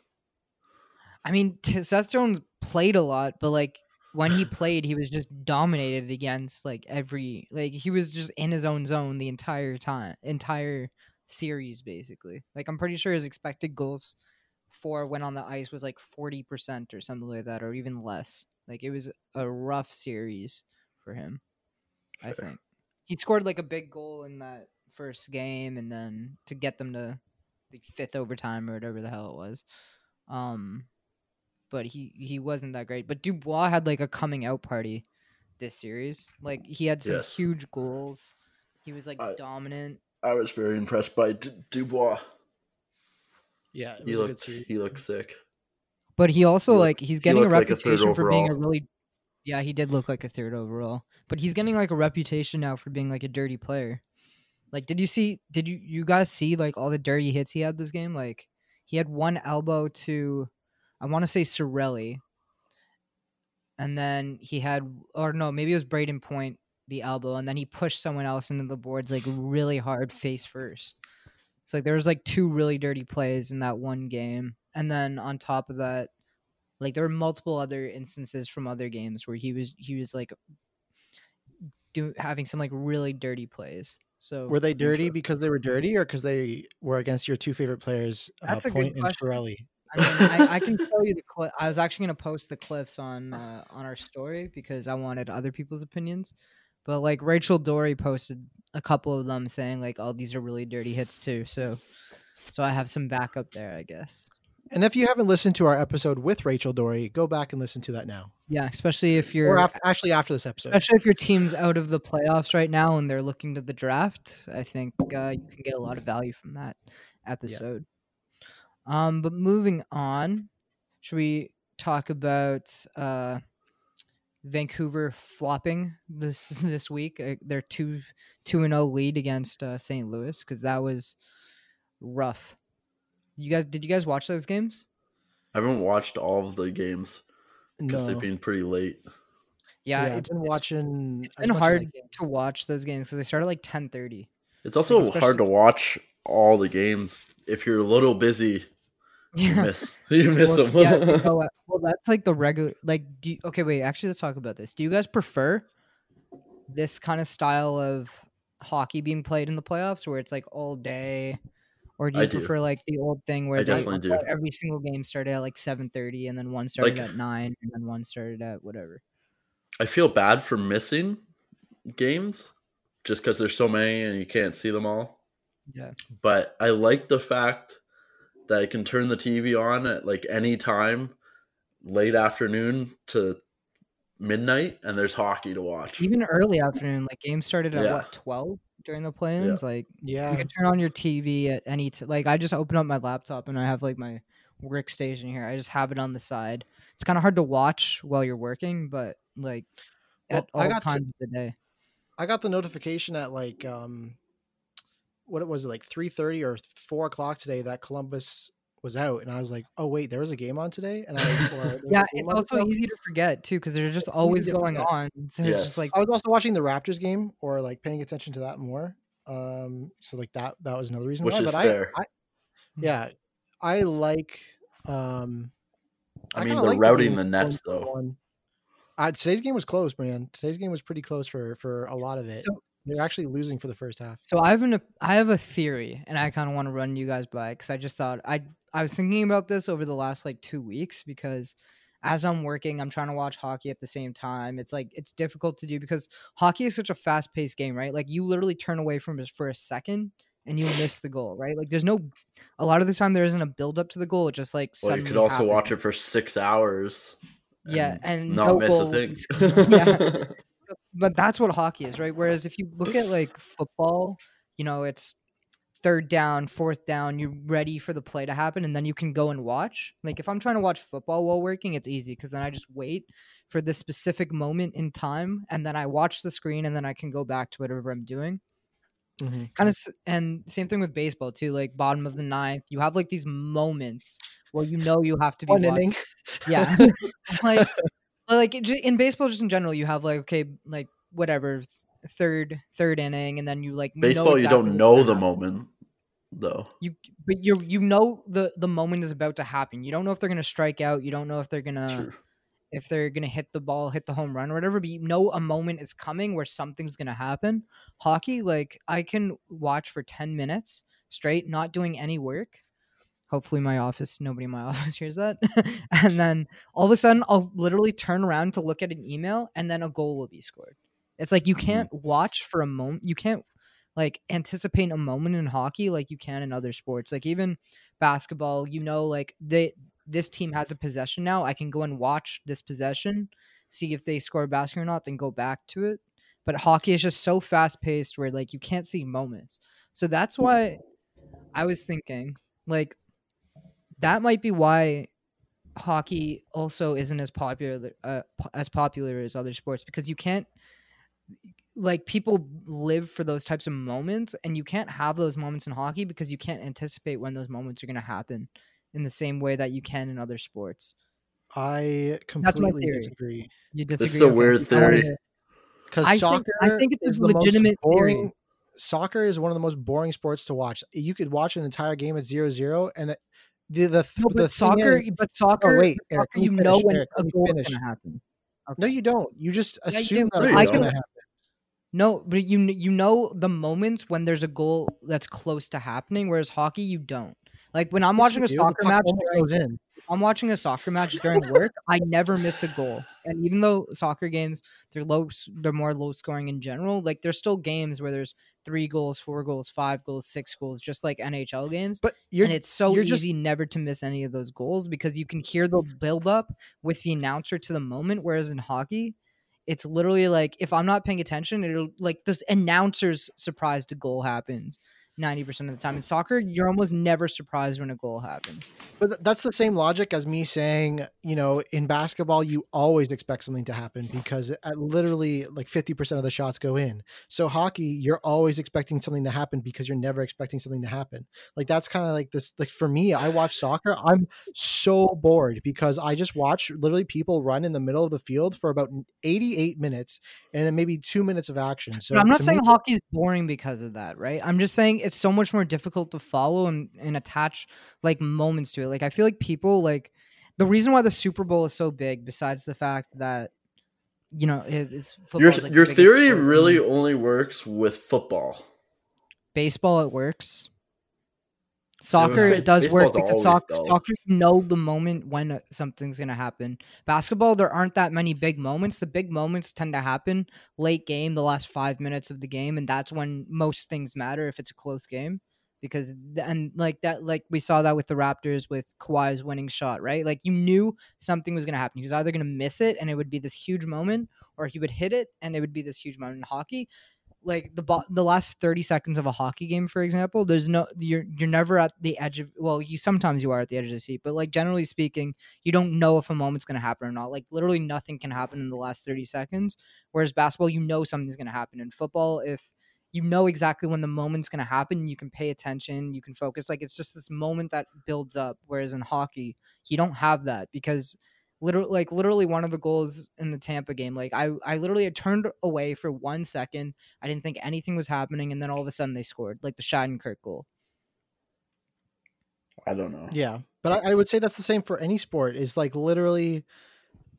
Speaker 4: I mean, t- Seth Jones played a lot, but like when he played, he was just dominated against like every like he was just in his own zone the entire time, entire series basically. Like I'm pretty sure his expected goals for when on the ice was like 40% or something like that or even less. Like it was a rough series for him. I think. He scored like a big goal in that first game and then to get them to the fifth overtime or whatever the hell it was. Um but he he wasn't that great. But Dubois had like a coming out party this series. Like he had some
Speaker 5: Yes.
Speaker 4: huge goals. He was like
Speaker 5: I-
Speaker 4: dominant.
Speaker 5: I was very impressed by D- Dubois.
Speaker 3: Yeah,
Speaker 5: He
Speaker 3: was a good
Speaker 5: looked he looked sick.
Speaker 4: But he also
Speaker 5: He
Speaker 4: like
Speaker 5: looked-
Speaker 4: he's
Speaker 5: he
Speaker 4: getting a
Speaker 5: looked like a third
Speaker 4: reputation for being a really Yeah, he did look like a third overall. But he's getting like a reputation now for being like a dirty player. Like did you see did you you guys see like all the dirty hits he had this game? Like he had one elbow to I want to say Cirelli. And then he had or no, maybe it was Brayden Point the elbow and then he pushed someone else into the boards like really hard face first. So like there was like two really dirty plays in that one game. And then on top of that, Like there were multiple other instances from other games where he was he was like doing having some like really dirty plays. So
Speaker 3: Were they dirty
Speaker 5: Interesting.
Speaker 3: because they were dirty, or because they were against your two favorite players, uh,
Speaker 4: That's a good
Speaker 3: Point and
Speaker 4: question. I mean, I, I can show you the clip. I was actually gonna post the clips on uh, on our story because I wanted other people's opinions. But like Rachel Doerrie posted a couple of them saying like, "Oh, these are really dirty hits too." So, so I have some backup there, I guess.
Speaker 3: And if you haven't listened to our episode with Rachel Doerrie, go back and listen to that now,
Speaker 4: Yeah, especially if you're
Speaker 3: after, actually after this episode.
Speaker 4: especially if your team's out of the playoffs right now and they're looking to the draft. I think uh, you can get a lot of value from that episode. Um, but moving on, should we talk about uh, Vancouver flopping this this week? Uh, their two two and zero lead against uh, St. Louis because that was rough. You guys, did you guys watch those games?
Speaker 5: I haven't watched all of the games because
Speaker 3: no,
Speaker 5: they've been pretty late.
Speaker 4: Yeah,
Speaker 3: yeah,
Speaker 4: it's
Speaker 3: I've been
Speaker 4: it's-
Speaker 3: watching.
Speaker 4: It's
Speaker 3: as
Speaker 4: been
Speaker 3: much as I
Speaker 4: hard to watch those games because they started at like ten thirty.
Speaker 5: It's also
Speaker 4: especially-
Speaker 5: hard to watch all the games if you're a little busy. You
Speaker 4: Yeah.
Speaker 5: miss you miss
Speaker 4: well,
Speaker 5: them.
Speaker 4: yeah, you know what? well, that's like the regular. Like, do you, okay, wait. Actually, let's talk about this. Do you guys prefer this kind of style of hockey being played in the playoffs, where it's like all day, or do you
Speaker 5: I do.
Speaker 4: prefer like the old thing where it's like, every single game started at like seven thirty, and then one started
Speaker 5: Like-
Speaker 4: at nine, and then one started at whatever.
Speaker 5: I feel bad for missing games just because there's so many and you can't see them all.
Speaker 4: Yeah.
Speaker 5: But I like the fact that I can turn the TV on at like any time, late afternoon to midnight, and there's hockey to watch.
Speaker 4: Even early afternoon, like games started at
Speaker 5: Yeah.
Speaker 4: what twelve during the play-ins. Like
Speaker 3: Yeah,
Speaker 4: you can turn on your TV at any t- like I just open up my laptop and I have like my workstation here. I just have it on the side. It's kind of hard to watch while you're working, but like at
Speaker 3: Well, I
Speaker 4: all
Speaker 3: got to-
Speaker 4: times of the day.
Speaker 3: I got the notification at like um, what it was like three thirty or four o'clock today that Columbus was out, and I was like, oh wait, there was a game on today, and I was, or there was a
Speaker 4: Yeah, it's also
Speaker 3: today?
Speaker 4: easy to forget too because they're just
Speaker 3: It's
Speaker 4: always going on. So it's just like
Speaker 3: I was also watching the Raptors game or like paying attention to that more. Um, so like that that was another reason
Speaker 5: Which
Speaker 3: why.
Speaker 5: is
Speaker 3: but
Speaker 5: fair.
Speaker 3: I, I, yeah, I like. Um,
Speaker 5: I mean,
Speaker 3: kinda
Speaker 5: they're
Speaker 3: like
Speaker 5: routing
Speaker 3: game
Speaker 5: the nets, though.
Speaker 3: one. Uh, today's game was close, man. Today's game was pretty close for for a lot of it.
Speaker 4: So-
Speaker 3: They're actually losing for the first half.
Speaker 4: So I have an I have a theory, and I kind of want to run you guys by because I just thought I I was thinking about this over the last like two weeks because as I'm working, I'm trying to watch hockey at the same time. It's like it's difficult to do because hockey is such a fast paced game, right? Like you literally turn away from it for a second and you miss the goal, right? Like there's no a lot of the time there isn't a build up to the goal. It just like
Speaker 5: Well, you could also watch it for six hours.
Speaker 4: Yeah, and
Speaker 5: not
Speaker 4: no
Speaker 5: miss
Speaker 4: goal
Speaker 5: a thing.
Speaker 4: Yeah. but that's what hockey is, right? Whereas if you look at like football, you know, it's third down, fourth down, you're ready for the play to happen, and then you can go and watch. Like if I'm trying to watch football while working, it's easy because then I just wait for this specific moment in time, and then I watch the screen, and then I can go back to whatever I'm doing.
Speaker 3: Mhm.
Speaker 4: Kind of, and same thing with baseball too. Like bottom of the ninth, you have like these moments where you know you have to be
Speaker 3: One inning.
Speaker 4: yeah like like in baseball just in general you have like okay like whatever third third inning and then you like know
Speaker 5: Baseball, you don't know the moment, though.
Speaker 4: you but you you know the the moment is about to happen. You don't know if they're gonna strike out. You don't know if they're gonna
Speaker 5: True.
Speaker 4: if they're gonna hit the ball hit the home run or whatever but you know a moment is coming where something's gonna happen. Hockey like i can watch for 10 minutes straight not doing any work. Hopefully my office nobody in my office hears that. And then all of a sudden i'll literally turn around to look at an email and then a goal will be scored it's like you
Speaker 5: Mhm.
Speaker 4: can't watch for a moment you can't like anticipate a moment in hockey like you can in other sports. Like even basketball you know like they this team has a possession now i can go and watch this possession see if they score a basket or not then go back to it. But hockey is just so fast paced where like you can't see moments. So that's why i was thinking like that might be why hockey also isn't as popular uh, as popular as other sports because you can't like people live for those types of moments and you can't have those moments in hockey because you can't anticipate when those moments are going to happen in the same way that you can in other sports
Speaker 3: I completely
Speaker 4: theory.
Speaker 3: disagree
Speaker 4: you
Speaker 5: This
Speaker 4: disagree
Speaker 5: is a
Speaker 4: Okay,
Speaker 5: weird
Speaker 4: I
Speaker 5: theory.
Speaker 3: because
Speaker 4: I think-
Speaker 3: soccer.
Speaker 4: I think it's a
Speaker 3: is the most
Speaker 4: theory.
Speaker 3: boring- Soccer is one of the most boring sports to watch. You could watch an entire game at zero zero, and it- the the, th-
Speaker 4: No,
Speaker 3: the
Speaker 4: but
Speaker 3: thing
Speaker 4: soccer,
Speaker 3: is-
Speaker 4: but soccer, oh,
Speaker 3: wait,
Speaker 4: but
Speaker 3: Eric,
Speaker 4: soccer,
Speaker 3: let me
Speaker 4: you
Speaker 3: finish,
Speaker 4: know when
Speaker 3: Eric,
Speaker 4: a goal is gonna happen.
Speaker 3: no, you don't. You just
Speaker 4: Yeah, you
Speaker 3: assume
Speaker 4: do.
Speaker 3: that
Speaker 5: No,
Speaker 3: a
Speaker 5: you
Speaker 3: goal's
Speaker 5: don't.
Speaker 3: gonna happen.
Speaker 4: No, but you you know the moments when there's a goal that's close to happening, whereas hockey you don't. Like when I'm watching a soccer match, during,
Speaker 3: in.
Speaker 4: I'm watching a soccer match during work. I never miss a goal, and even though soccer games they're low, they're more low scoring in general. Like there's still games where there's three goals, four goals, five goals, six goals, just like NHL games.
Speaker 3: But you're
Speaker 4: and it's so easy
Speaker 3: just-
Speaker 4: never to miss any of those goals because you can hear the build up with the announcer to the moment. Whereas in hockey, it's literally like if I'm not paying attention, it'll like the announcer's surprised a goal happens. 90% of the time in soccer you're almost never surprised when a goal happens
Speaker 3: But that's the same logic as me saying, you know, in basketball, you always expect something to happen because at literally like 50% of the shots go in. So hockey, you're always expecting something to happen because you're never expecting something to happen. Like that's kind of like this. Like for me, I watch soccer. I'm so bored because I just watch literally people run in the middle of the field for about 88 minutes and then maybe two minutes of action. So
Speaker 4: but i'm not saying
Speaker 3: me-
Speaker 4: hockey's boring because of that right i'm just saying it's so much more difficult to follow and, and attach like moments to it. Like i feel like people like the reason why the super bowl is so big besides the fact that you know it, it's football
Speaker 5: Your
Speaker 4: like,
Speaker 5: your
Speaker 4: biggest
Speaker 5: theory really mm-hmm. only works with football.
Speaker 4: baseball it works soccer it does work because soccer,
Speaker 5: dull.
Speaker 4: soccer you know the moment when uh, something's going to happen. Basketball there aren't that many big moments. The big moments tend to happen late game the last five minutes of the game and that's when most things matter if it's a close game because and like that like we saw that with the Raptors with Kawhi's winning shot right? Like you knew something was going to happen. He was either going to miss it and it would be this huge moment or he would hit it and it would be this huge moment in hockey like the bo- the last 30 seconds of a hockey game for example there's no you're you're never at the edge of well you sometimes you are at the edge of the seat but like generally speaking you don't know if a moment's going to happen or not. Like literally nothing can happen in the last 30 seconds whereas basketball you know something's going to happen in football if you know exactly when the moment's going to happen you can pay attention you can focus like it's just this moment that builds up whereas in hockey you don't have that because literally like literally one of the goals in the Tampa game like I I literally had turned away for 1 second I didn't think anything was happening and then all of a sudden they scored like the Shattenkirk goal
Speaker 5: I don't know.
Speaker 3: Yeah, but I, I would say that's the same for any sport. Is like literally,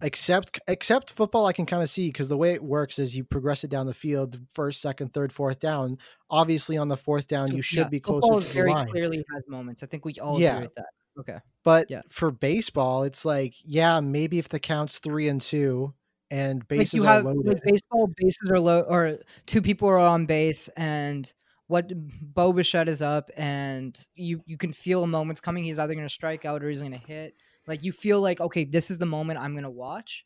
Speaker 3: except except football, I can kind of see because the way it works is you progress it down the field, first, second, third, fourth down. Obviously, on the fourth down,
Speaker 4: So,
Speaker 3: you should
Speaker 4: yeah,
Speaker 3: be
Speaker 4: football
Speaker 3: closer to the
Speaker 4: very
Speaker 3: line.
Speaker 4: clearly has moments I think we all
Speaker 3: Yeah.
Speaker 4: agree with that okay
Speaker 3: But
Speaker 4: Yeah.
Speaker 3: for baseball, it's like yeah, maybe if the count's three and two and bases
Speaker 4: like you
Speaker 3: are loaded,
Speaker 4: like baseball bases are low or two people are on base and what Bo Bichette is up and you you can feel a moment's coming. He's either gonna strike out or he's gonna hit. Like you feel like okay, this is the moment I'm gonna watch.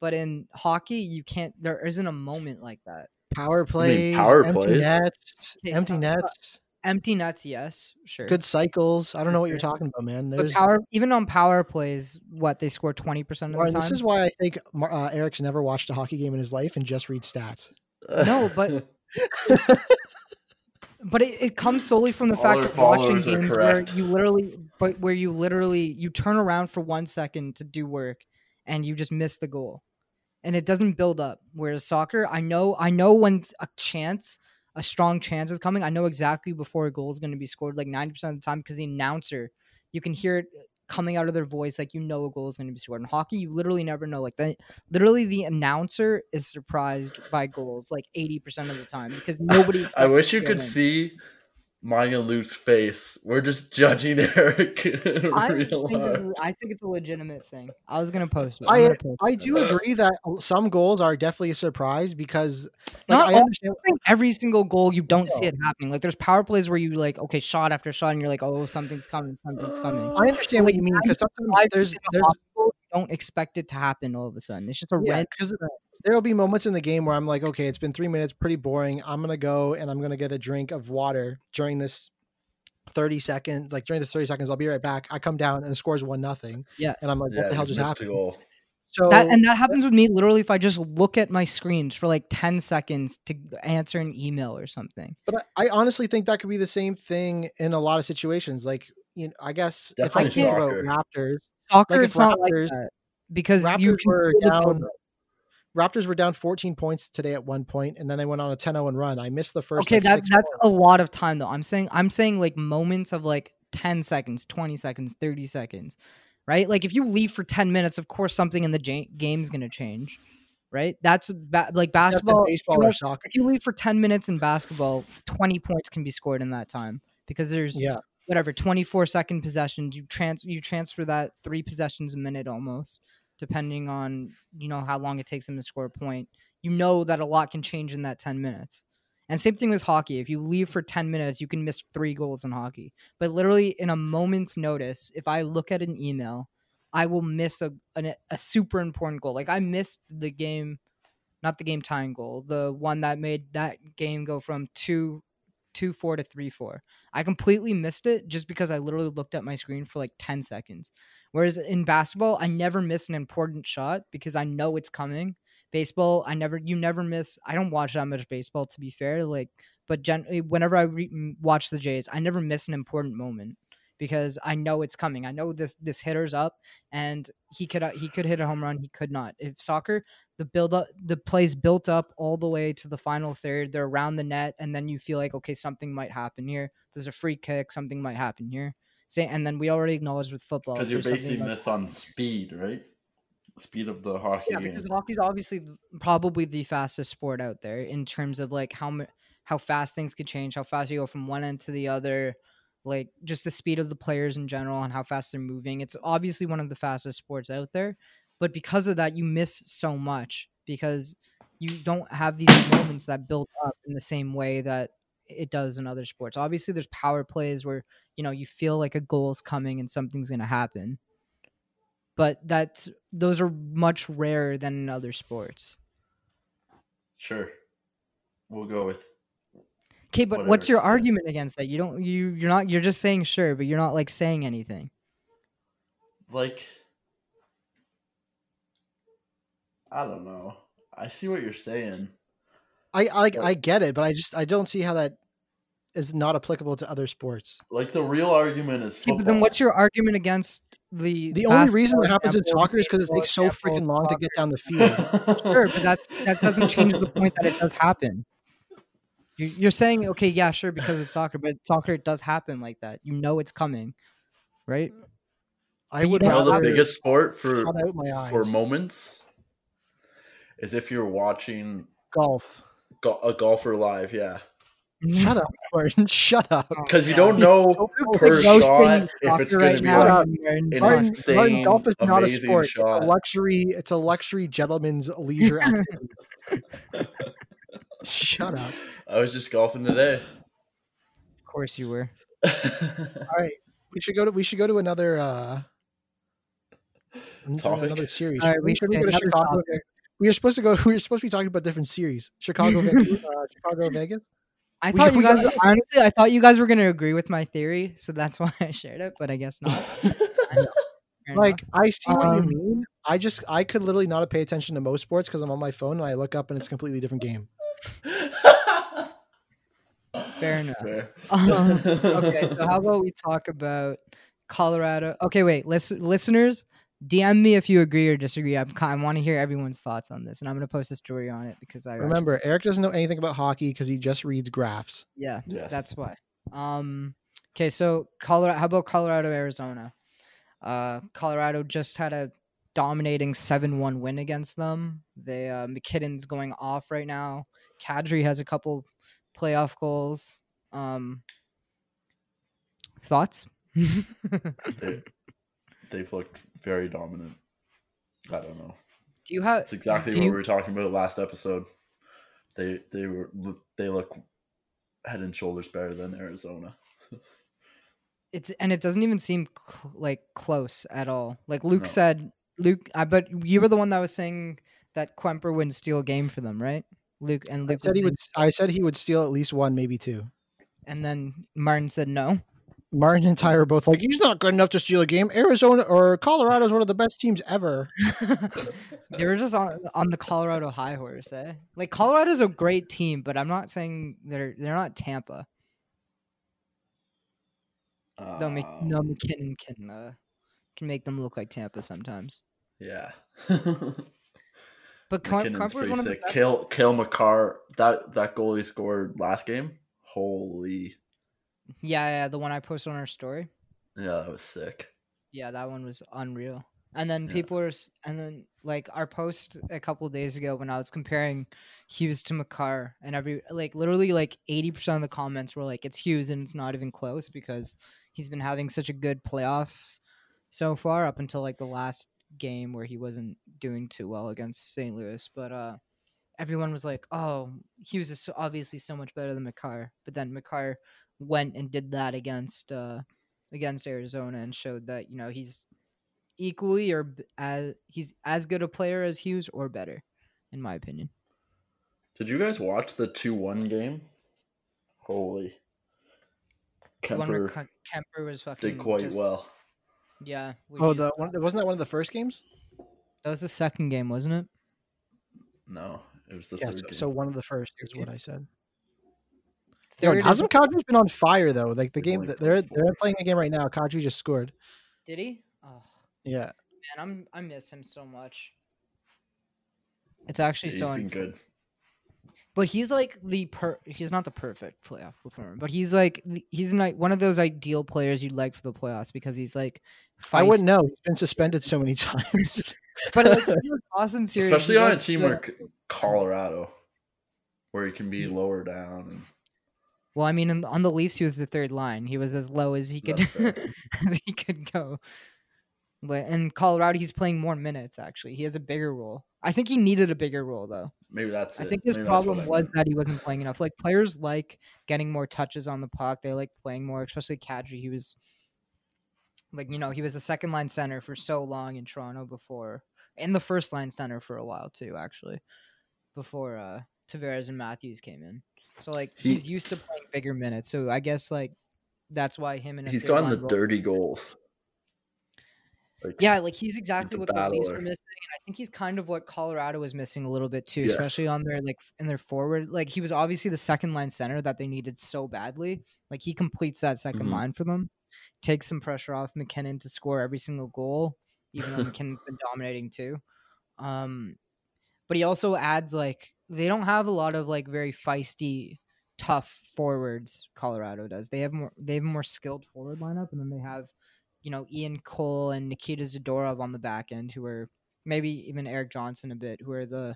Speaker 4: But in hockey, you can't. There isn't a moment like that.
Speaker 3: power plays,
Speaker 5: power
Speaker 3: empty
Speaker 5: plays?
Speaker 3: nets,
Speaker 4: Okay,
Speaker 3: empty
Speaker 4: so- so-
Speaker 3: nets,
Speaker 4: Empty nets, yes, sure.
Speaker 3: good cycles. I don't know what you're talking about, man.
Speaker 4: But
Speaker 3: There's
Speaker 4: power, even on power plays, what they score twenty percent of the time.
Speaker 3: this is why I think uh, Eric's never watched a hockey game in his life and just reads stats.
Speaker 4: No, but- but it, it comes solely from the
Speaker 5: All
Speaker 4: fact
Speaker 5: our
Speaker 4: of watching games
Speaker 5: correct.
Speaker 4: where you literally but where you literally you turn around for one second to do work and you just miss the goal and it doesn't build up whereas soccer i know i know when a chance a strong chance is coming i know exactly before a goal is going to be scored like 90% of the time because the announcer you can hear it uh, coming out of their voice like you know a goal is going to be scored in hockey you literally never know like that literally the announcer is surprised by goals like 80% of the time because nobody
Speaker 5: I wish you could
Speaker 4: in.
Speaker 5: see mine and Luke's face. We're just judging Eric
Speaker 4: I think, this is, I think it's a legitimate thing. I was gonna post it.
Speaker 3: I-
Speaker 4: gonna post
Speaker 3: I
Speaker 4: it.
Speaker 3: do agree that some goals are definitely a surprise because, like,
Speaker 4: Not
Speaker 3: I
Speaker 4: all-
Speaker 3: understand.
Speaker 4: I think every single goal you don't see it happening. Like there's power plays where you like okay shot after shot and you're like oh something's coming something's coming.
Speaker 3: I understand what you mean because sometimes there's there's
Speaker 4: hockey goals, you don't expect it to happen all of a sudden. It's just a
Speaker 3: yeah
Speaker 4: red.
Speaker 3: because there will be moments in the game where I'm like, okay, it's been three minutes, pretty boring. I'm gonna go and I'm gonna get a drink of water during this 30 second, like during the 30 seconds. I'll be right back. I come down and the score's one nothing,
Speaker 4: Yeah.
Speaker 3: and I'm like, what the hell
Speaker 5: you
Speaker 3: just
Speaker 5: missed a
Speaker 3: happened? So
Speaker 4: That and that happens with me literally if I just look at my screens for like 10 seconds to answer an email or something.
Speaker 3: But I, I honestly think that could be the same thing in a lot of situations. Like, you know, I guess if I think about. Raptors,
Speaker 4: Soccer
Speaker 3: Like,
Speaker 4: it's not like that because you
Speaker 3: Raptors
Speaker 4: can
Speaker 3: were down. Raptors were down 14 points today at one point, and then they went on a 10-0 run. I missed the first.
Speaker 4: okay
Speaker 3: like,
Speaker 4: that that's
Speaker 3: points.
Speaker 4: a lot of time though i'm saying i'm saying like moments of like 10 seconds, 20 seconds, 30 seconds, right? Like if you leave for 10 minutes, of course something in the ja- game's going to change, right? That's ba- like basketball.
Speaker 3: baseball
Speaker 4: you
Speaker 3: or soccer.
Speaker 4: if you leave for 10 minutes in basketball, 20 points can be scored in that time because there's
Speaker 3: Yeah.
Speaker 4: Whatever 24 second possessions. You trans you transfer that three possessions a minute almost, depending on you know how long it takes them to score a point. You know that a lot can change in that 10 minutes. And same thing with hockey. If you leave for 10 minutes, you can miss three goals in hockey. But literally, in a moment's notice, if I look at an email, I will miss a, an, a super important goal. Like I missed the game, not the game tying goal, the one that made that game go from two, two four to three four. I completely missed it just because I literally looked at my screen for like 10 seconds. Whereas in basketball, I never miss an important shot because I know it's coming. Baseball, I never, you never miss. I don't watch that much baseball to be fair. Like, but gen- eh, whenever I re- watch the Jays, I never miss an important moment because I know it's coming. I know this this hitter's up and he could he could hit a home run. He could not. If soccer, the build up, the plays built up all the way to the final third. They're around the net, and then you feel like okay, something might happen here. There's a free kick. Something might happen here. Say, and then we already acknowledged with football
Speaker 5: Because you're basing
Speaker 4: like-
Speaker 5: this on speed, right? Speed of the hockey
Speaker 4: yeah,
Speaker 5: game.
Speaker 4: because hockey's obviously probably the fastest sport out there in terms of like how how fast things could change, how fast you go from one end to the other, like just the speed of the players in general and how fast they're moving. It's obviously one of the fastest sports out there, but because of that, you miss so much because you don't have these moments that build up in the same way that it does in other sports. Obviously, there's power plays where you know you feel like a goal is coming and something's going to happen but that's those are much rarer than in other sports.
Speaker 5: Sure. We'll go with
Speaker 4: Okay, but what's your
Speaker 5: it's like.
Speaker 4: argument against that? You don't you you're not you're just saying sure, but you're not like saying anything.
Speaker 5: like I don't know. I see what you're saying.
Speaker 3: I I like I get it, but I just I don't see how that is not applicable to other sports.
Speaker 5: Like the real argument is
Speaker 4: Okay,
Speaker 5: football.
Speaker 4: but then what's your argument against the
Speaker 3: The only reason
Speaker 4: basketball
Speaker 3: it happens in soccer is because it takes so freaking long to get down the field.
Speaker 4: Sure, but that's that doesn't change the point that it does happen. You- You're saying okay, yeah, sure, because it's soccer, but soccer it does happen like that. You know it's coming, right?
Speaker 3: Mm.
Speaker 4: I
Speaker 3: would
Speaker 4: don't
Speaker 5: you know the biggest sport for
Speaker 3: shut out my
Speaker 5: for moments is if you're watching
Speaker 3: golf.
Speaker 5: go- a golfer live, yeah.
Speaker 3: Shut up, Martin. Shut up.
Speaker 5: Oh, because you don't know
Speaker 3: So people
Speaker 5: per
Speaker 4: Roasting
Speaker 5: shot if it's going
Speaker 4: right
Speaker 5: to be
Speaker 4: now
Speaker 5: like
Speaker 4: and
Speaker 5: an.
Speaker 3: Martin,
Speaker 5: insane,
Speaker 3: Martin, golf is not a
Speaker 5: amazing
Speaker 3: sport. It's a luxury. It's a luxury gentleman's leisure activity. Shut up.
Speaker 5: I was just golfing today.
Speaker 4: Of course you were.
Speaker 3: All right, we should go to we should go to another uh
Speaker 5: Topic?
Speaker 3: another series.
Speaker 4: All right, we
Speaker 3: Should
Speaker 4: should-
Speaker 3: go to Chicago.
Speaker 4: topic.
Speaker 3: We were supposed to go. We were supposed to be talking about different series. Chicago, Vancouver, uh, Chicago, Vegas.
Speaker 4: I
Speaker 3: We-
Speaker 4: thought you guys
Speaker 3: got-
Speaker 4: honestly, I thought you guys were gonna agree with my theory, so that's why I shared it. But I guess not. Fair
Speaker 3: Like. I see what
Speaker 4: Um,
Speaker 3: you mean. I just I could literally not pay attention to most sports because I'm on my phone and I look up and it's a completely different game.
Speaker 4: Fair enough.
Speaker 5: Fair.
Speaker 4: Um, okay, so how about we talk about Colorado? Okay, wait, listen, listeners, DM me if you agree or disagree. I'm, I want to hear everyone's thoughts on this, and I'm gonna post a story on it because I actually-
Speaker 3: Remember, Eric doesn't know anything about hockey because he just reads graphs.
Speaker 4: yeah,
Speaker 5: yes.
Speaker 4: That's why. Um. Okay, so Colorado. How about Colorado, Arizona? Uh, Colorado just had a dominating seven-one win against them. They uh, MacKinnon's going off right now. Kadri has a couple playoff goals. Um. Thoughts?
Speaker 5: they, they've looked very dominant. I don't know.
Speaker 4: Do you have?
Speaker 5: That's exactly what
Speaker 4: you-
Speaker 5: we were talking about last episode. They they were they look head and shoulders better than Arizona.
Speaker 4: It's and it doesn't even seem cl- like close at all. Like Luke
Speaker 5: No.
Speaker 4: said, Luke. I but you were the one that was saying that Kuemper wouldn't steal a game for them, right? Luke and Luke
Speaker 3: I
Speaker 4: Luke
Speaker 3: said he would. I said he would steal at least one, maybe two.
Speaker 4: and then Martin said no.
Speaker 3: Martin and Ty are both like, he's not good enough to steal a game. Arizona or Colorado is one of the best teams ever.
Speaker 4: they were just on on the Colorado high horse, eh? Like Colorado's a great team, but I'm not saying they're they're not Tampa. Though Mc,
Speaker 5: Um,
Speaker 4: no MacKinnon can uh, can make them look like Tampa sometimes.
Speaker 5: Yeah.
Speaker 4: But MacKinnon's
Speaker 5: pretty
Speaker 4: one of the best.
Speaker 5: Kill Cale Makar. That that goal he scored last game. Holy.
Speaker 4: Yeah, yeah, the one I posted on our story.
Speaker 5: Yeah, that was sick.
Speaker 4: Yeah, that one was unreal. And then
Speaker 5: Yeah.
Speaker 4: people were, s- and then like our post a couple days ago when I was comparing Hughes to Makar, and every like literally like eighty percent of the comments were like it's Hughes and it's not even close because he's been having such a good playoffs so far up until like the last game where he wasn't doing too well against St. Louis. But uh, everyone was like, "Oh, Hughes is so, obviously so much better than Makar." But then Makar went and did that against uh against Arizona and showed that you know he's equally or as he's as good a player as Hughes or better, in my opinion.
Speaker 5: Did you guys watch the two one game? Holy,
Speaker 4: Kuemper Kuemper was fucking
Speaker 5: did quite
Speaker 4: just-
Speaker 5: well.
Speaker 4: Yeah.
Speaker 3: Oh,
Speaker 4: used-
Speaker 3: the one wasn't that one of the first games?
Speaker 4: that was the second game, wasn't it?
Speaker 5: No, it was the
Speaker 3: Yeah,
Speaker 5: third
Speaker 3: so,
Speaker 5: game.
Speaker 3: so one of the first is what I said. Yo,
Speaker 4: Third is-
Speaker 3: hasn't Kadri's been on fire though? Like the game they're they're
Speaker 5: four.
Speaker 3: playing a game right now. Kadri just scored.
Speaker 4: did he? Oh
Speaker 3: Yeah,
Speaker 4: man, I'm I miss him so much. It's actually
Speaker 5: he's
Speaker 4: so
Speaker 5: been
Speaker 4: unf-
Speaker 5: good.
Speaker 4: But he's like the per. He's not the perfect playoff performer, but he's like he's like one of those ideal players you'd like for the playoffs because he's like.
Speaker 3: I wouldn't know. He's been suspended so many times.
Speaker 4: But like, in Boston series,
Speaker 5: Especially on a team
Speaker 4: good.
Speaker 5: like Colorado, where he can be
Speaker 4: Ye-
Speaker 5: lower down. And
Speaker 4: Well, I mean, on, on the Leafs, he was the third line. He was as low as he could as he could go. But in Colorado, he's playing more minutes. Actually, he has a bigger role. I think he needed a bigger role though.
Speaker 5: Maybe that's.
Speaker 4: I
Speaker 5: it.
Speaker 4: think his
Speaker 5: Maybe
Speaker 4: problem was that he wasn't playing enough. Like players like getting more touches on the puck. They like playing more, especially Kadri. He was like, you know, he was a second line center for so long in Toronto before, and the first line center for a while too, actually, before uh Tavares and Matthews came in. So like
Speaker 5: He-
Speaker 4: he's used to playing bigger minutes. So I guess like that's why him and
Speaker 5: He's gotten the dirty goals. Like,
Speaker 4: yeah, like he's exactly what the Leafs were missing, and I think he's kind of what Colorado was missing a little bit too,
Speaker 5: Yes.
Speaker 4: especially on their like in their forward. Like he was obviously the second line center that they needed so badly. Like he completes that 2nd
Speaker 5: Mhm.
Speaker 4: line for them, takes some pressure off MacKinnon to score every single goal, even though MacKinnon's been dominating too. Um, but he also adds like they don't have a lot of like very feisty, tough forwards. Colorado does. They have more. They have a more skilled forward lineup, and then they have you know Ian Cole and Nikita Zadorov on the back end, who are maybe even Erik Johnson a bit, who are the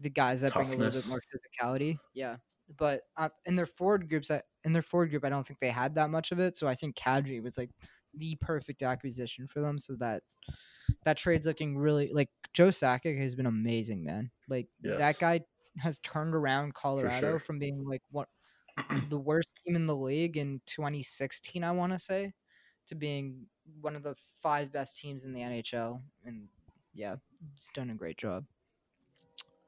Speaker 4: the guys that bring a little bit more physicality. Yeah, but uh, in their forward groups, I, in their forward group, I don't think they had that much of it. So I think Kadri was like the perfect acquisition for them. So that that trade's looking really like Joe Sakic has been amazing, man. Like
Speaker 5: Yes.
Speaker 4: that guy has turned around Colorado
Speaker 5: sure.
Speaker 4: from being like what the worst team in the league in 2016, I want to say, to being one of the five best teams in the NHL. And yeah, he's done a great job.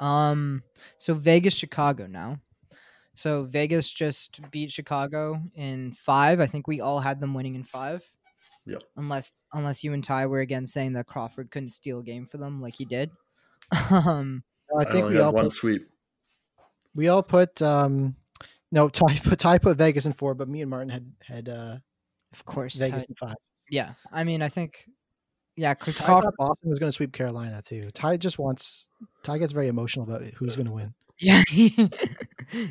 Speaker 4: Um, so Vegas, Chicago now. So Vegas just beat Chicago in five. I think we all had them winning in five.
Speaker 5: Yep.
Speaker 4: Unless unless you and Ty were again saying that Crawford couldn't steal a game for them like he did. um,
Speaker 3: I
Speaker 5: I,
Speaker 3: think
Speaker 5: only
Speaker 3: we
Speaker 5: had
Speaker 3: all
Speaker 5: one
Speaker 3: put,
Speaker 5: sweep.
Speaker 3: we all put um no Ty put Ty put Vegas in four, but me and Martin had had uh
Speaker 4: of course,
Speaker 3: Vegas
Speaker 4: Ty-
Speaker 3: in five.
Speaker 4: yeah. I mean, I think yeah, because
Speaker 3: Ty
Speaker 4: Crawford
Speaker 3: thought Boston was going to sweep Carolina too. Ty just wants Ty gets very emotional about who's going to win.
Speaker 4: Yeah,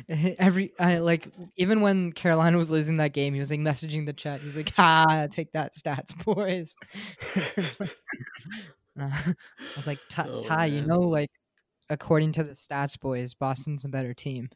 Speaker 4: every I like even when Carolina was losing that game, he was like messaging the chat. He's like, "Ah, take that, stats boys." I was like, "Ty,
Speaker 5: Oh,
Speaker 4: Ty, you know, like according to the stats boys, Boston's a better team."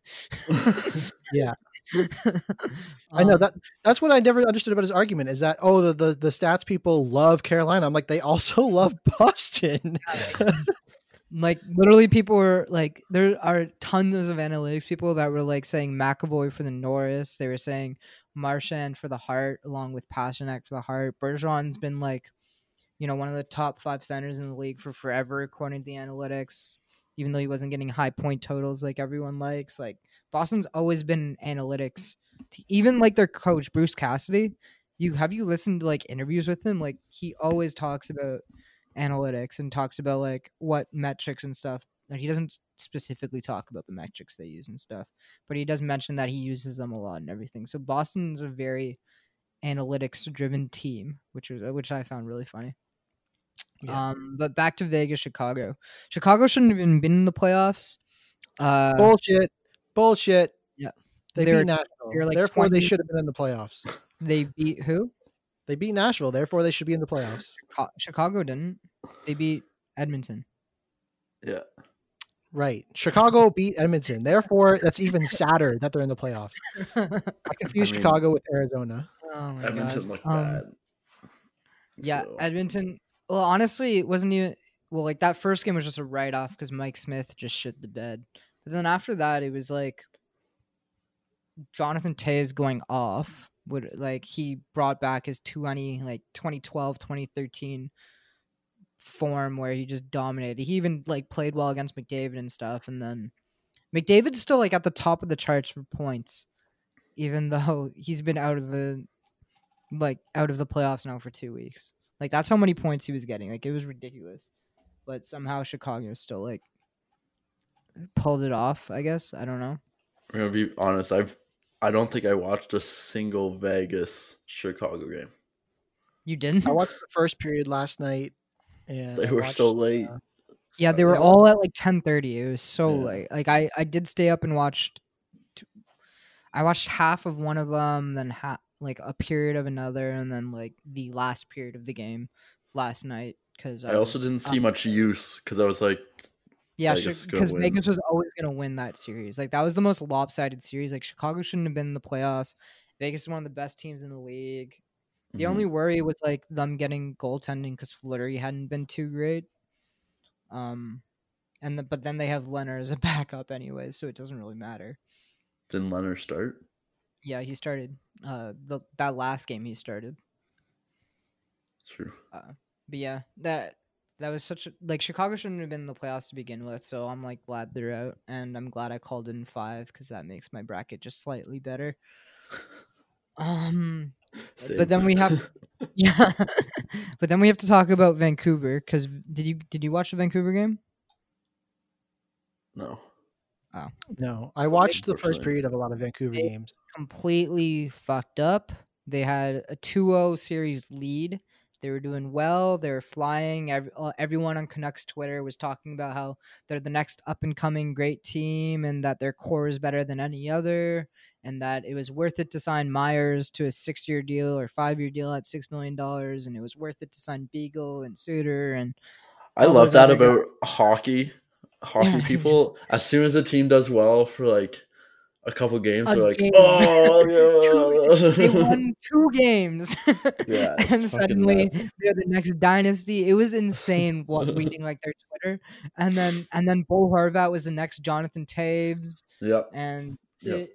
Speaker 3: Yeah. I know
Speaker 4: Um,
Speaker 3: that that's what I never understood about his argument is that oh the, the the stats people love Carolina. I'm like they also love Boston.
Speaker 4: like literally people were like there are tons of analytics people that were like saying McAvoy for the Norris. They were saying Marchand for the Heart along with Pastrnak for the Heart. Bergeron's been like, you know, one of the top five centers in the league for forever according to the analytics. Even though he wasn't getting high point totals like everyone likes, like Boston's always been analytics. Even like their coach Bruce Cassidy, you have you listened to like interviews with him? Like he always talks about analytics and talks about like what metrics and stuff. And he doesn't specifically talk about the metrics they use and stuff, but he does mention that he uses them a lot and everything. So Boston's a very analytics driven team, which was which I found really funny.
Speaker 3: Yeah.
Speaker 4: Um, but back to Vegas, Chicago. Chicago shouldn't have even been in the playoffs. Uh,
Speaker 3: Bullshit. Bullshit.
Speaker 4: Yeah.
Speaker 3: They
Speaker 4: They're-
Speaker 3: beat Nashville.
Speaker 4: they're like
Speaker 3: Therefore, they should have been in the playoffs.
Speaker 4: they beat who?
Speaker 3: They beat Nashville, therefore they should be in the playoffs.
Speaker 4: Chicago didn't. They beat Edmonton.
Speaker 5: Yeah.
Speaker 3: Right. Chicago beat Edmonton, therefore that's even sadder that they're in the playoffs. I confuse
Speaker 5: I mean-
Speaker 3: Chicago with Arizona.
Speaker 4: oh my
Speaker 5: Edmonton
Speaker 4: god.
Speaker 5: looked
Speaker 4: Um,
Speaker 5: bad.
Speaker 4: Yeah,
Speaker 5: So,
Speaker 4: Edmonton. Well, honestly, it wasn't even. Well, like that first game was just a write off because Mike Smith just shit the bed. But then after that, it was like Jonathan Toews going off. Would like he brought back his 20 like 2012 2013 form where he just dominated. He even like played well against McDavid and stuff. And then McDavid's still like at the top of the charts for points, even though he's been out of the like out of the playoffs now for two weeks. Like that's how many points he was getting. Like it was ridiculous. But somehow Chicago still like pulled it off, I guess. I don't know.
Speaker 5: I'm gonna be honest. I've I don't think I watched a single Vegas Chicago game.
Speaker 4: You didn't?
Speaker 3: I watched the first period last night, and
Speaker 5: They
Speaker 3: I
Speaker 5: were so late.
Speaker 3: uh,
Speaker 4: Yeah, they were all at like ten thirty. It was so
Speaker 5: Yeah.
Speaker 4: late. Like I, I did stay up and watched. t- I watched half of one of them, then half like a period of another, and then like the last period of the game last night. Because
Speaker 5: I also didn't see much use because I was like,
Speaker 4: Yeah,
Speaker 5: Vegas is gonna
Speaker 4: because. Vegas was always going to win that series. Like that was the most lopsided series. Like Chicago shouldn't have been in the playoffs. Vegas is one of the best teams in the league. The
Speaker 5: mhm.
Speaker 4: only worry was like them getting goaltending because Fleury hadn't been too great. Um, and the, but then they have Lehner as a backup anyway, so it doesn't really matter.
Speaker 5: didn't Lehner start?
Speaker 4: Yeah, he started. Uh, the that last game he started.
Speaker 5: True.
Speaker 4: But yeah, that that was such a like Chicago shouldn't have been in the playoffs to begin with. So I'm like glad they're out, and I'm glad I called in five because that makes my bracket just slightly better. Um,
Speaker 5: Same.
Speaker 4: but then we have yeah, but then we have to talk about Vancouver because did you did you watch the Vancouver game?
Speaker 5: no.
Speaker 3: No, I watched the first period of a lot of Vancouver
Speaker 4: They-
Speaker 3: games.
Speaker 4: Completely fucked up. They had a 2-0 series lead. They were doing well. They were flying. Ev- uh, everyone on Canucks Twitter was talking about how they're the next up and coming great team and that their core is better than any other and that it was worth it to sign Myers to a six year deal or five year deal at $6 million. And it was worth it to sign Beagle and Sutter. And
Speaker 5: I love that
Speaker 4: other guys-
Speaker 5: about hockey. Hockey people, as soon as a team does well for like a couple games,
Speaker 4: A
Speaker 5: they're like,
Speaker 4: game.
Speaker 5: oh, yeah.
Speaker 4: they won two games.
Speaker 5: Yeah,
Speaker 4: and suddenly
Speaker 5: nuts.
Speaker 4: they're the next dynasty. It was insane what reading like their Twitter. And then and then Bo Horvat was the next Jonathan Toews.
Speaker 5: Yep.
Speaker 4: And
Speaker 5: Yep.
Speaker 4: it-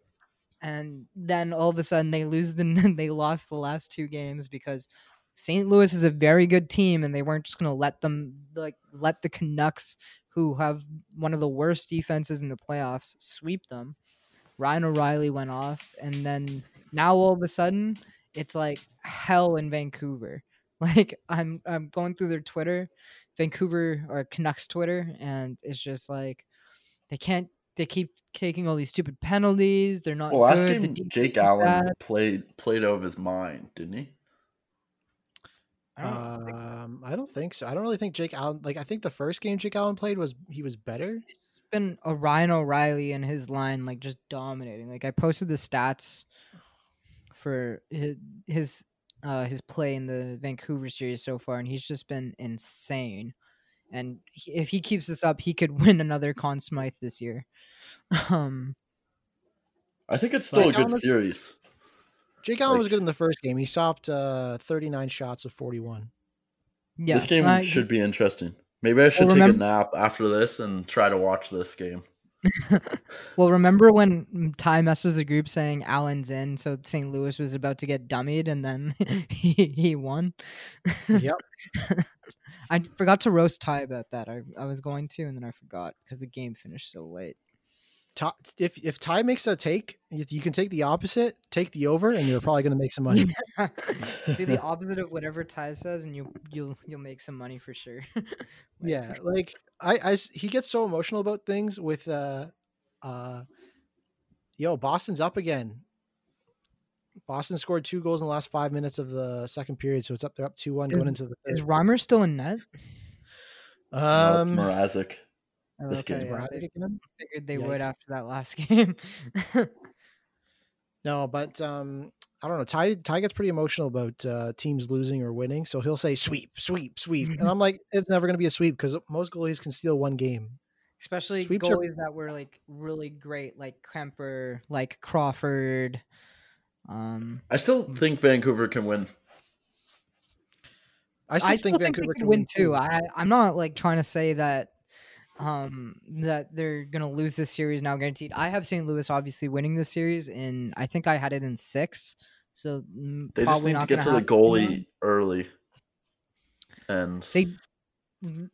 Speaker 4: and then all of a sudden they lose the they lost the last two games because St. Louis is a very good team and they weren't just gonna let them like let the Canucks who have one of the worst defenses in the playoffs sweep them. Ryan O'Reilly went off and then now all of a sudden it's like hell in Vancouver. Like I'm I'm going through their Twitter, Vancouver or Canucks Twitter, and it's just like they can't. They keep taking all these stupid penalties. They're not
Speaker 5: Well, last
Speaker 4: good.
Speaker 5: game, Jake Allen
Speaker 4: bad.
Speaker 5: played played out of his mind, didn't he?
Speaker 4: I don't think
Speaker 3: Um, I don't think so. I don't really think Jake Allen. Like, I think the first game Jake Allen played was he was better.
Speaker 4: it's been a Ryan O'Reilly and his line like just dominating. Like I posted the stats for his his uh his play in the Vancouver series so far, and he's just been insane. And he, if he keeps this up, he could win another Conn Smythe this year. Um,
Speaker 5: I think it's still
Speaker 3: Like,
Speaker 5: a good
Speaker 3: Allen-
Speaker 5: series.
Speaker 3: Jake Allen was good in the first game. He stopped uh, 39 shots of 41.
Speaker 4: yeah,
Speaker 5: this game
Speaker 4: I-
Speaker 5: should be interesting. Maybe I should
Speaker 4: Well,
Speaker 5: take
Speaker 4: remem-
Speaker 5: a nap after this and try to watch this game.
Speaker 4: well, remember when Ty messes the group saying Allen's in, so St. Louis was about to get dummied, and then he he won.
Speaker 3: Yep.
Speaker 4: I forgot to roast Ty about that. I I was going to, and then I forgot because the game finished so late.
Speaker 3: Ty, if if Ty makes a take, you, you can take the opposite, take the over, and you're probably going to make some money.
Speaker 4: Do the opposite of whatever Ty says, and you you'll you'll make some money for sure. Like,
Speaker 3: yeah, like I, I he gets so emotional about things with uh uh yo boston's up again boston scored two goals in the last five minutes of the second period so it's up they're up 2-1 going into the
Speaker 4: is
Speaker 3: third
Speaker 4: Reimer still in net?
Speaker 3: um
Speaker 5: no, Mrazek.
Speaker 4: Oh,
Speaker 5: This
Speaker 4: okay,
Speaker 5: game's
Speaker 4: yeah,
Speaker 3: Braddock
Speaker 4: they
Speaker 3: again?
Speaker 4: figured they would after that last game.
Speaker 3: No, but um, I don't know. Ty Ty gets pretty emotional about uh, teams losing or winning, so he'll say sweep, sweep, sweep, and I'm like, it's never going to be a sweep because most goalies can steal one game.
Speaker 4: Especially
Speaker 3: Sweeps are-
Speaker 4: goalies that were like really great, like Kuemper, like Crawford. Um,
Speaker 5: I still think Vancouver can win.
Speaker 3: I still,
Speaker 4: I still
Speaker 3: think Vancouver
Speaker 4: they can win too. I I'm not like trying to say that um that they're gonna lose this series now guaranteed. I have St. Louis obviously winning this series, and I think I had it in six. So mm,
Speaker 5: They just
Speaker 4: probably
Speaker 5: need to get to the goalie early. And
Speaker 4: They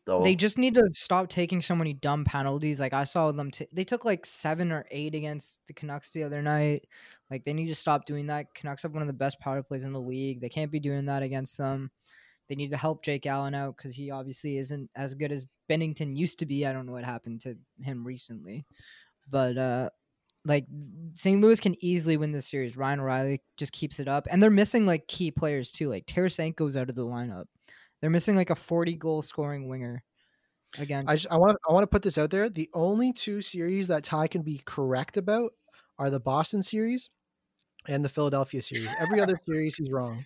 Speaker 5: they'll-
Speaker 4: they just need to stop taking so many dumb penalties. Like I saw them, t- they took like seven or eight against the Canucks the other night. Like they need to stop doing that. Canucks have one of the best power plays in the league. They can't be doing that against them. They need to help Jake Allen out because he obviously isn't as good as Binnington used to be. I don't know what happened to him recently, but uh, like St. Louis can easily win this series. Ryan O'Reilly just keeps it up, and they're missing like key players too. Like Tarasenko's out of the lineup. They're missing like a 40 goal scoring winger Again,
Speaker 3: I, just, I want to I want to put this out there. The only two series that Ty can be correct about are the Boston series and the Philadelphia series. Every other series he's wrong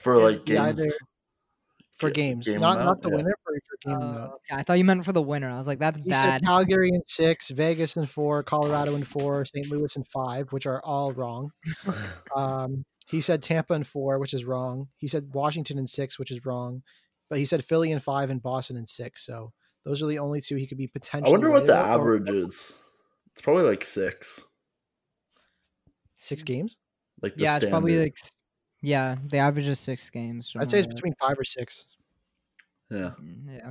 Speaker 5: for like games.
Speaker 3: either- for games,
Speaker 5: game
Speaker 3: not not the
Speaker 5: yeah.
Speaker 3: winner, for, for game
Speaker 4: Oh,
Speaker 3: amount.
Speaker 4: okay. I thought you meant for the winner. I was like, that's
Speaker 3: He
Speaker 4: bad.
Speaker 3: said Calgary in six, Vegas in four, Colorado in four, St. Louis in five, which are all wrong. Um, he said Tampa in four, which is wrong. He said Washington in six, which is wrong. But he said Philly in five and Boston in six. So those are the only two he could be potentially.
Speaker 5: I wonder what the
Speaker 3: about, or
Speaker 5: average is. It's probably like six.
Speaker 3: Six games.
Speaker 5: Like the
Speaker 4: yeah, it's probably like, s- yeah, the average is six games.
Speaker 3: I'd say it's
Speaker 4: something
Speaker 3: between five or six,
Speaker 5: yeah.
Speaker 4: Mm, yeah.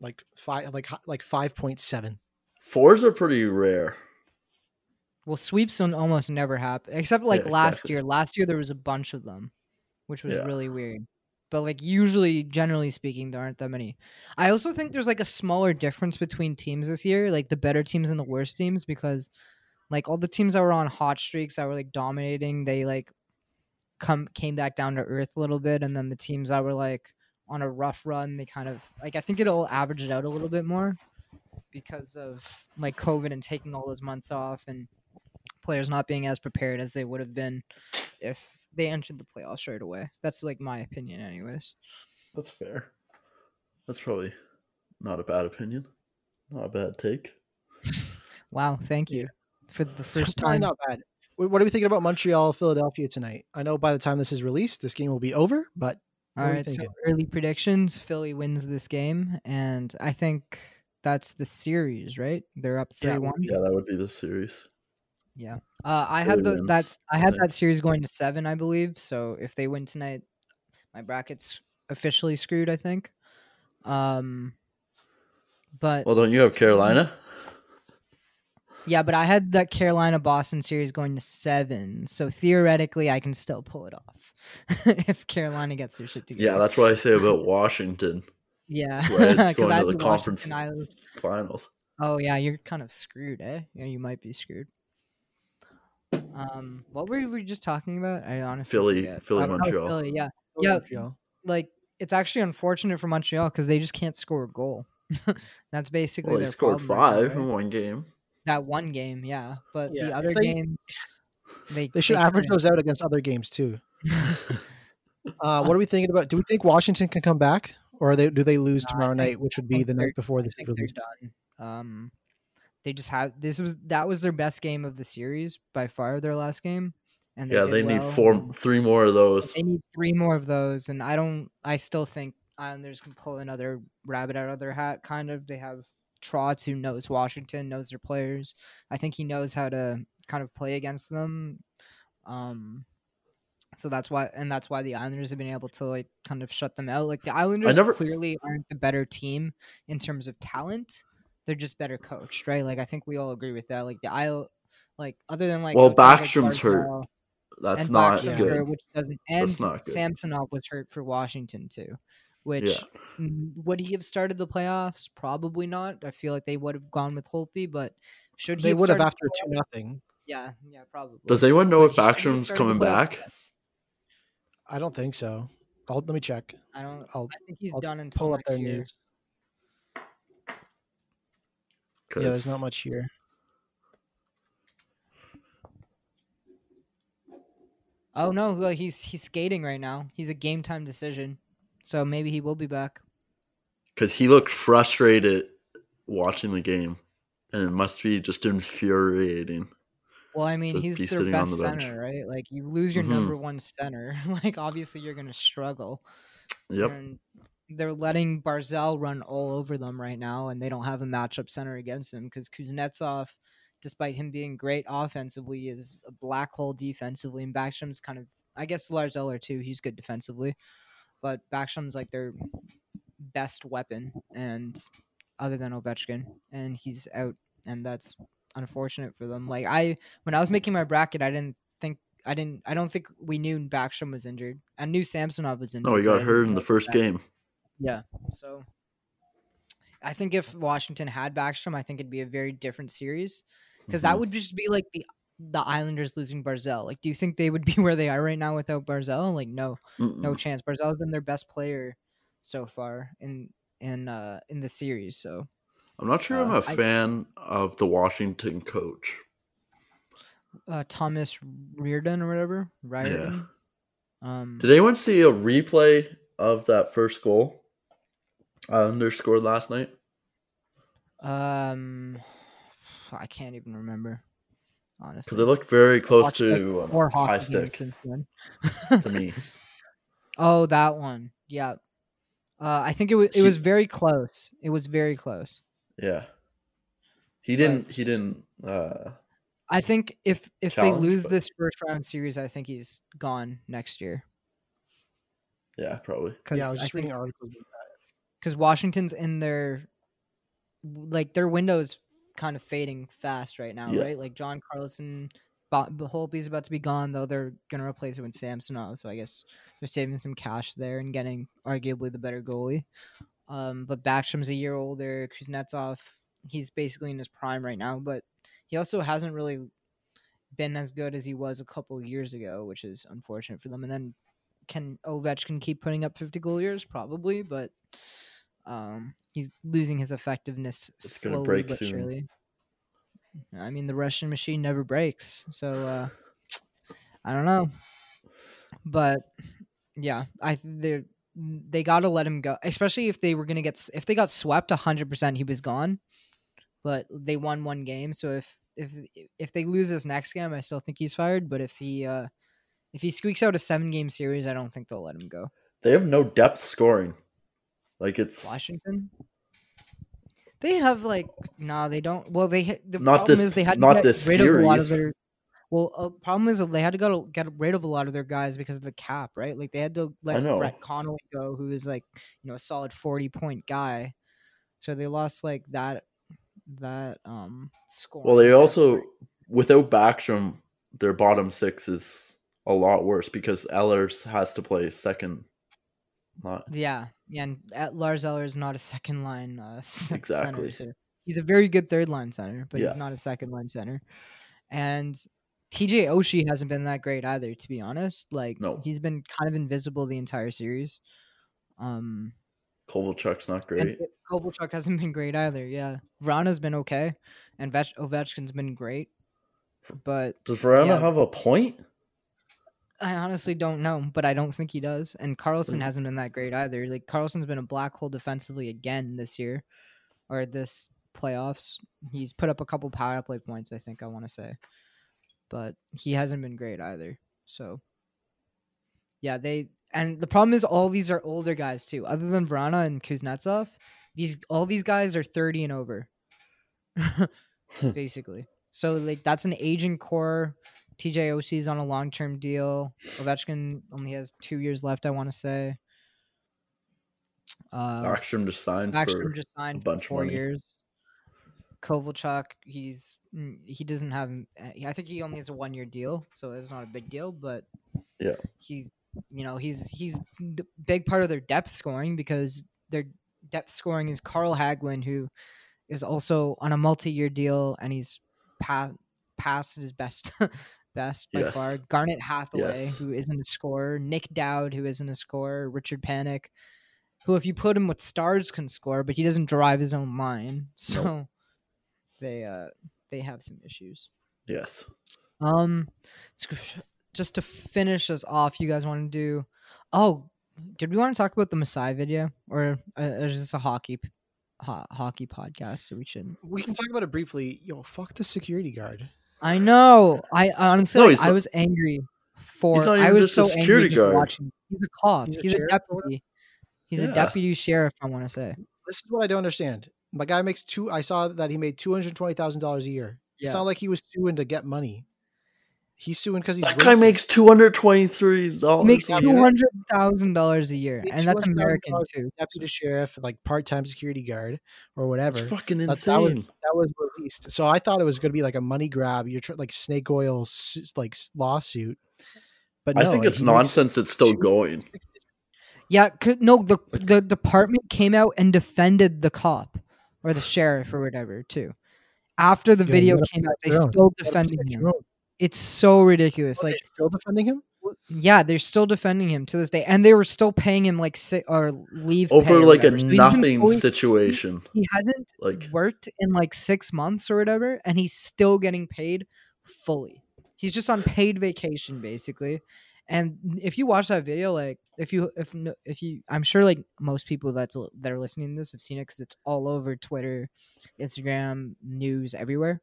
Speaker 3: like five, like like five point seven.
Speaker 5: Fours are pretty rare.
Speaker 4: Well, sweeps don't almost never happen, except like
Speaker 5: Yeah,
Speaker 4: last
Speaker 5: exactly.
Speaker 4: year. Last year there was a bunch of them, which was
Speaker 5: Yeah.
Speaker 4: really weird. But like usually, generally speaking, there aren't that many. I also think there's like a smaller difference between teams this year, like the better teams and the worst teams, because like all the teams that were on hot streaks that were like dominating, they like come came back down to earth a little bit, and then the teams that were like on a rough run, they kind of like I think it'll average it out a little bit more because of like COVID and taking all those months off and players not being as prepared as they would have been if they entered the playoffs right away. That's like my opinion, anyways.
Speaker 5: That's fair. That's probably not a bad opinion. Not a bad take.
Speaker 4: Wow, thank you for the first
Speaker 3: Probably
Speaker 4: time.
Speaker 3: not bad. Wh- What are we thinking about Montreal, Philadelphia tonight? I know by the time this is released, this game will be over, but
Speaker 4: All
Speaker 3: what are we
Speaker 4: right, so early predictions: Philly wins this game, and I think that's the series, right? They're up three one.
Speaker 5: Yeah, that would be the series.
Speaker 4: Yeah. Uh, I had the
Speaker 5: wins,
Speaker 4: that's I
Speaker 5: I
Speaker 4: had
Speaker 5: think.
Speaker 4: that series going to seven, I believe. So if they win tonight, my bracket's officially screwed. I think. Um. But
Speaker 5: Well, don't you have Carolina?
Speaker 4: Yeah, but I had that Carolina Boston series going to seven, so theoretically I can still pull it off if Carolina gets their shit together.
Speaker 5: Yeah, that's what I say about Washington.
Speaker 4: yeah, because
Speaker 5: going
Speaker 4: I
Speaker 5: to
Speaker 4: had
Speaker 5: the
Speaker 4: the Washington
Speaker 5: conference finals.
Speaker 4: Oh yeah, you're kind of screwed, eh? Yeah, you might be screwed. Um, what were we just talking about? I honestly
Speaker 5: Philly,
Speaker 4: forget.
Speaker 5: Philly,
Speaker 3: I
Speaker 5: Montreal.
Speaker 4: Philly, yeah.
Speaker 3: Philly,
Speaker 4: Yeah.
Speaker 3: Montreal.
Speaker 4: like it's actually unfortunate for Montreal because they just can't score a goal. That's basically
Speaker 5: Well, they
Speaker 4: their
Speaker 5: scored
Speaker 4: problem right now,
Speaker 5: five in one game.
Speaker 4: That one game, yeah, but
Speaker 3: Yeah,
Speaker 4: the other
Speaker 3: they-
Speaker 4: games, they
Speaker 3: They should average those out against other games too. Uh, what are we thinking about? Do we think Washington can come back, or they, do they lose
Speaker 4: No,
Speaker 3: tomorrow
Speaker 4: think-
Speaker 3: night, which would be the night before
Speaker 4: I
Speaker 3: this is
Speaker 4: they're done. Um, they just have this was that was their best game of the series by far. Their last game, and they
Speaker 5: yeah,
Speaker 4: did
Speaker 5: they need four, three more of those.
Speaker 4: They need three more of those, and I don't. I still think Islanders can pull another rabbit out of their hat. Kind of, they have Trotz who knows Washington, knows their players. I think he knows how to kind of play against them. Um, so that's why, and that's why the Islanders have been able to like kind of shut them out. Like the Islanders
Speaker 5: never-
Speaker 4: clearly aren't the better team in terms of talent. They're just better coached, right? Like I think we all agree with that. Like the Isle, like other than like
Speaker 5: Well,
Speaker 4: coaches like
Speaker 5: Backstrom's hurt. That's not good.
Speaker 4: hurt, which doesn't.
Speaker 5: That's not good.
Speaker 4: Samsonov was hurt for Washington too, which
Speaker 5: Yeah.
Speaker 4: mm, would he have started the playoffs? Probably not. I feel like they would have gone with Holtby, but should he?
Speaker 3: They would have
Speaker 4: started
Speaker 3: after two
Speaker 4: playoffs?
Speaker 3: nothing.
Speaker 4: Yeah, yeah, probably.
Speaker 5: Does anyone know
Speaker 4: But
Speaker 5: if
Speaker 4: should
Speaker 5: Backstrom's coming
Speaker 4: playoffs?
Speaker 5: back?
Speaker 3: I don't think so. I'll, let me check.
Speaker 4: I don't.
Speaker 3: I'll
Speaker 4: I think he's
Speaker 3: I'll
Speaker 4: done until
Speaker 3: pull up
Speaker 4: next
Speaker 3: their
Speaker 4: year.
Speaker 3: news. Yeah, there's not much here.
Speaker 4: Oh no, well, he's he's skating right now. He's a game time decision, so maybe he will be back.
Speaker 5: Because he looked frustrated watching the game, and it must be just infuriating.
Speaker 4: Well, I mean, he's
Speaker 5: be
Speaker 4: their best
Speaker 5: the
Speaker 4: center, right? Like you lose your
Speaker 5: Mhm.
Speaker 4: number one center, like obviously you're gonna struggle.
Speaker 5: Yep.
Speaker 4: And they're letting Barzal run all over them right now, and they don't have a matchup center against him because Kuznetsov, despite him being great offensively, is a black hole defensively, and Backstrom's kind of, I guess Lars Eller too. He's good defensively, but Backstrom's like their best weapon, and other than Ovechkin, and he's out, and that's unfortunate for them. Like I, when I was making my bracket, I didn't think. I didn't. I don't think we knew Backstrom was injured. I knew Samsonov was injured.
Speaker 5: No, he got hurt in the first
Speaker 4: that-
Speaker 5: game.
Speaker 4: yeah. So I think if Washington had Backstrom, I think it'd be a very different series because that
Speaker 5: Mhm.
Speaker 4: would just be like the the Islanders losing Barzal. Like, do you think they would be where they are right now without Barzal? Like, no, no
Speaker 5: Mm-mm.
Speaker 4: chance. Barzal's been their best player so far in in uh in the series. So
Speaker 5: I'm not sure I'm
Speaker 4: Uh,
Speaker 5: a
Speaker 4: I-
Speaker 5: fan of the Washington coach.
Speaker 4: uh Thomas Reardon or whatever, Riordan. Um,
Speaker 5: Did anyone see a replay of that first goal Islanders scored last night?
Speaker 4: um, I can't even remember. Honestly,
Speaker 5: Because they looked very close
Speaker 4: Watched, like,
Speaker 5: to um,
Speaker 4: four
Speaker 5: high stick
Speaker 4: since then.
Speaker 5: to me.
Speaker 4: Oh, that one. Yeah. Uh, I think it was it
Speaker 5: He-
Speaker 4: was very close. It was very close.
Speaker 5: Yeah. He didn't. He didn't. Uh,
Speaker 4: I think if if they lose
Speaker 5: but-
Speaker 4: this first round series, I think he's gone next year.
Speaker 5: yeah, probably.
Speaker 4: Cause
Speaker 3: Yeah, I was just
Speaker 4: think
Speaker 3: reading articles. about
Speaker 4: because Washington's in their like their window's kind of fading fast right now,
Speaker 5: Yeah.
Speaker 4: right? Like John Carlson, Holtby's about to be gone, though they're gonna replace it with Samsonov, so I guess they're saving some cash there and getting arguably the better goalie. Um, but Backstrom's a year older. Kuznetsov, he's basically in his prime right now, but he also hasn't really been as good as he was a couple years ago, which is unfortunate for them. And then can Ovechkin keep putting up 50 goal years? Probably, but um, he's losing his effectiveness
Speaker 5: It's
Speaker 4: slowly
Speaker 5: break
Speaker 4: but
Speaker 5: soon.
Speaker 4: surely. I mean, the Russian machine never breaks, so uh, I don't know, but yeah, I they they got to let him go, especially if they were gonna get if they got swept 100, percent he was gone, but they won one game, so if if if they lose this next game, I still think he's fired, but if he uh if he squeaks out a seven game series, I don't think they'll let him go.
Speaker 5: They have no depth scoring. Like it's
Speaker 4: Washington. They have like no, they don't. Well, they the
Speaker 5: Not
Speaker 4: problem
Speaker 5: this-
Speaker 4: is they had to
Speaker 5: not
Speaker 4: get
Speaker 5: this
Speaker 4: rid of a lot of
Speaker 5: series.
Speaker 4: their. Well, uh, problem is they had to go get rid of a lot of their guys because of the cap, right? Like they had to let. Brett Connolly go, who is like you know a solid forty point guy. So they lost like that that um score.
Speaker 5: well. They also without Backstrom, their bottom six is a lot worse because Ellers has to play second. Not
Speaker 4: Yeah, yeah, and uh, Lars Eller is not a second line uh,
Speaker 5: Exactly.
Speaker 4: center. So he's a very good third line center, but
Speaker 5: Yeah.
Speaker 4: he's not a second line center. And TJ Oshie hasn't been that great either, to be honest. Like,
Speaker 5: No.
Speaker 4: he's been kind of invisible the entire series. Um,
Speaker 5: Kovalchuk's not great.
Speaker 4: Kovalchuk hasn't been great either. Yeah, Vrana's been okay, and Vech- Ovechkin's been great, but
Speaker 5: Does Vrana
Speaker 4: yeah.
Speaker 5: have a point?
Speaker 4: I honestly don't know, but I don't think he does. And Carlson
Speaker 5: Mm.
Speaker 4: hasn't been that great either. Like Carlson's been a black hole defensively again this year, or this playoffs. He's put up a couple power play points, I think I want to say, but he hasn't been great either. So, yeah, they and the problem is all these are older guys too. Other than Vrana and Kuznetsov, these all these guys are thirty and over, basically. So like that's an aging core. TJ Oshie's on a long term deal. Ovechkin only has two years left, I want to say. Uh,
Speaker 5: Backstrom just signed
Speaker 4: Backstrom just signed for four years. Kovalchuk, he's mm, he doesn't have. uh, I think he only has a one year deal, so it's not a big deal. But
Speaker 5: Yeah.
Speaker 4: he's you know he's he's the big part of their depth scoring because their depth scoring is Carl Hagelin, who is also on a multi year deal, and he's past past his best best by
Speaker 5: Yes.
Speaker 4: far. Garnet Hathaway,
Speaker 5: Yes.
Speaker 4: who isn't a scorer. Nick Dowd, who isn't a scorer. Richard Panik, who if you put him with stars can score, but he doesn't drive his own line. So they uh they have some issues.
Speaker 5: yes.
Speaker 4: Um, just to finish us off, you guys want to do? Oh, did we want to talk about the Masai video, or uh, is this a hockey ho- hockey podcast? So we shouldn't
Speaker 3: We can talk about it briefly. Yo, fuck the security guard.
Speaker 4: I know. I honestly,
Speaker 5: No,
Speaker 4: like,
Speaker 5: he's
Speaker 4: I was angry for.
Speaker 5: not
Speaker 4: I was
Speaker 5: just
Speaker 4: so angry
Speaker 5: security
Speaker 4: just
Speaker 5: guard.
Speaker 4: watching. He's a cop.
Speaker 3: He's
Speaker 4: He's
Speaker 3: a
Speaker 4: a,
Speaker 3: sheriff or whatever?
Speaker 4: deputy. He's a deputy sheriff. I want to say.
Speaker 3: This is what I don't understand. My guy makes two. I saw that he made two hundred twenty thousand dollars a year. It's
Speaker 4: Yeah.
Speaker 3: not like he was suing to get money. He's suing because he's
Speaker 5: That guy
Speaker 3: racist.
Speaker 5: makes two hundred twenty-three
Speaker 4: He
Speaker 5: dollars.
Speaker 4: makes two hundred thousand dollars a year, and that's American too.
Speaker 3: deputy sheriff, like part-time security guard or whatever.
Speaker 5: It's fucking
Speaker 3: That- that was-
Speaker 5: insane.
Speaker 3: that was released. So I thought it was going to be like a money grab. You're tr- like snake oil like lawsuit. But
Speaker 5: I think it's nonsense. It's still going.
Speaker 4: Yeah, no, the the department came out and defended the cop or the sheriff or whatever too. After the
Speaker 3: Yeah,
Speaker 4: video came out, they
Speaker 3: protect your own.
Speaker 4: still
Speaker 3: You
Speaker 4: defending
Speaker 3: protect
Speaker 4: him.
Speaker 3: your own.
Speaker 4: It's so ridiculous.
Speaker 3: Are they
Speaker 4: Like,
Speaker 3: still defending him.
Speaker 4: yeah, they're still defending him to this day, and they were still paying him like si- or leave
Speaker 5: Over
Speaker 4: or
Speaker 5: like a.
Speaker 4: So
Speaker 5: nothing
Speaker 4: fully-
Speaker 5: situation.
Speaker 4: He hasn't
Speaker 5: Like
Speaker 4: worked in like six months or whatever, and he's still getting paid fully. He's just on paid vacation basically. And if you watch that video, like if you if if you, I'm sure like most people that's that are listening to this have seen it because it's all over Twitter, Instagram, news, everywhere.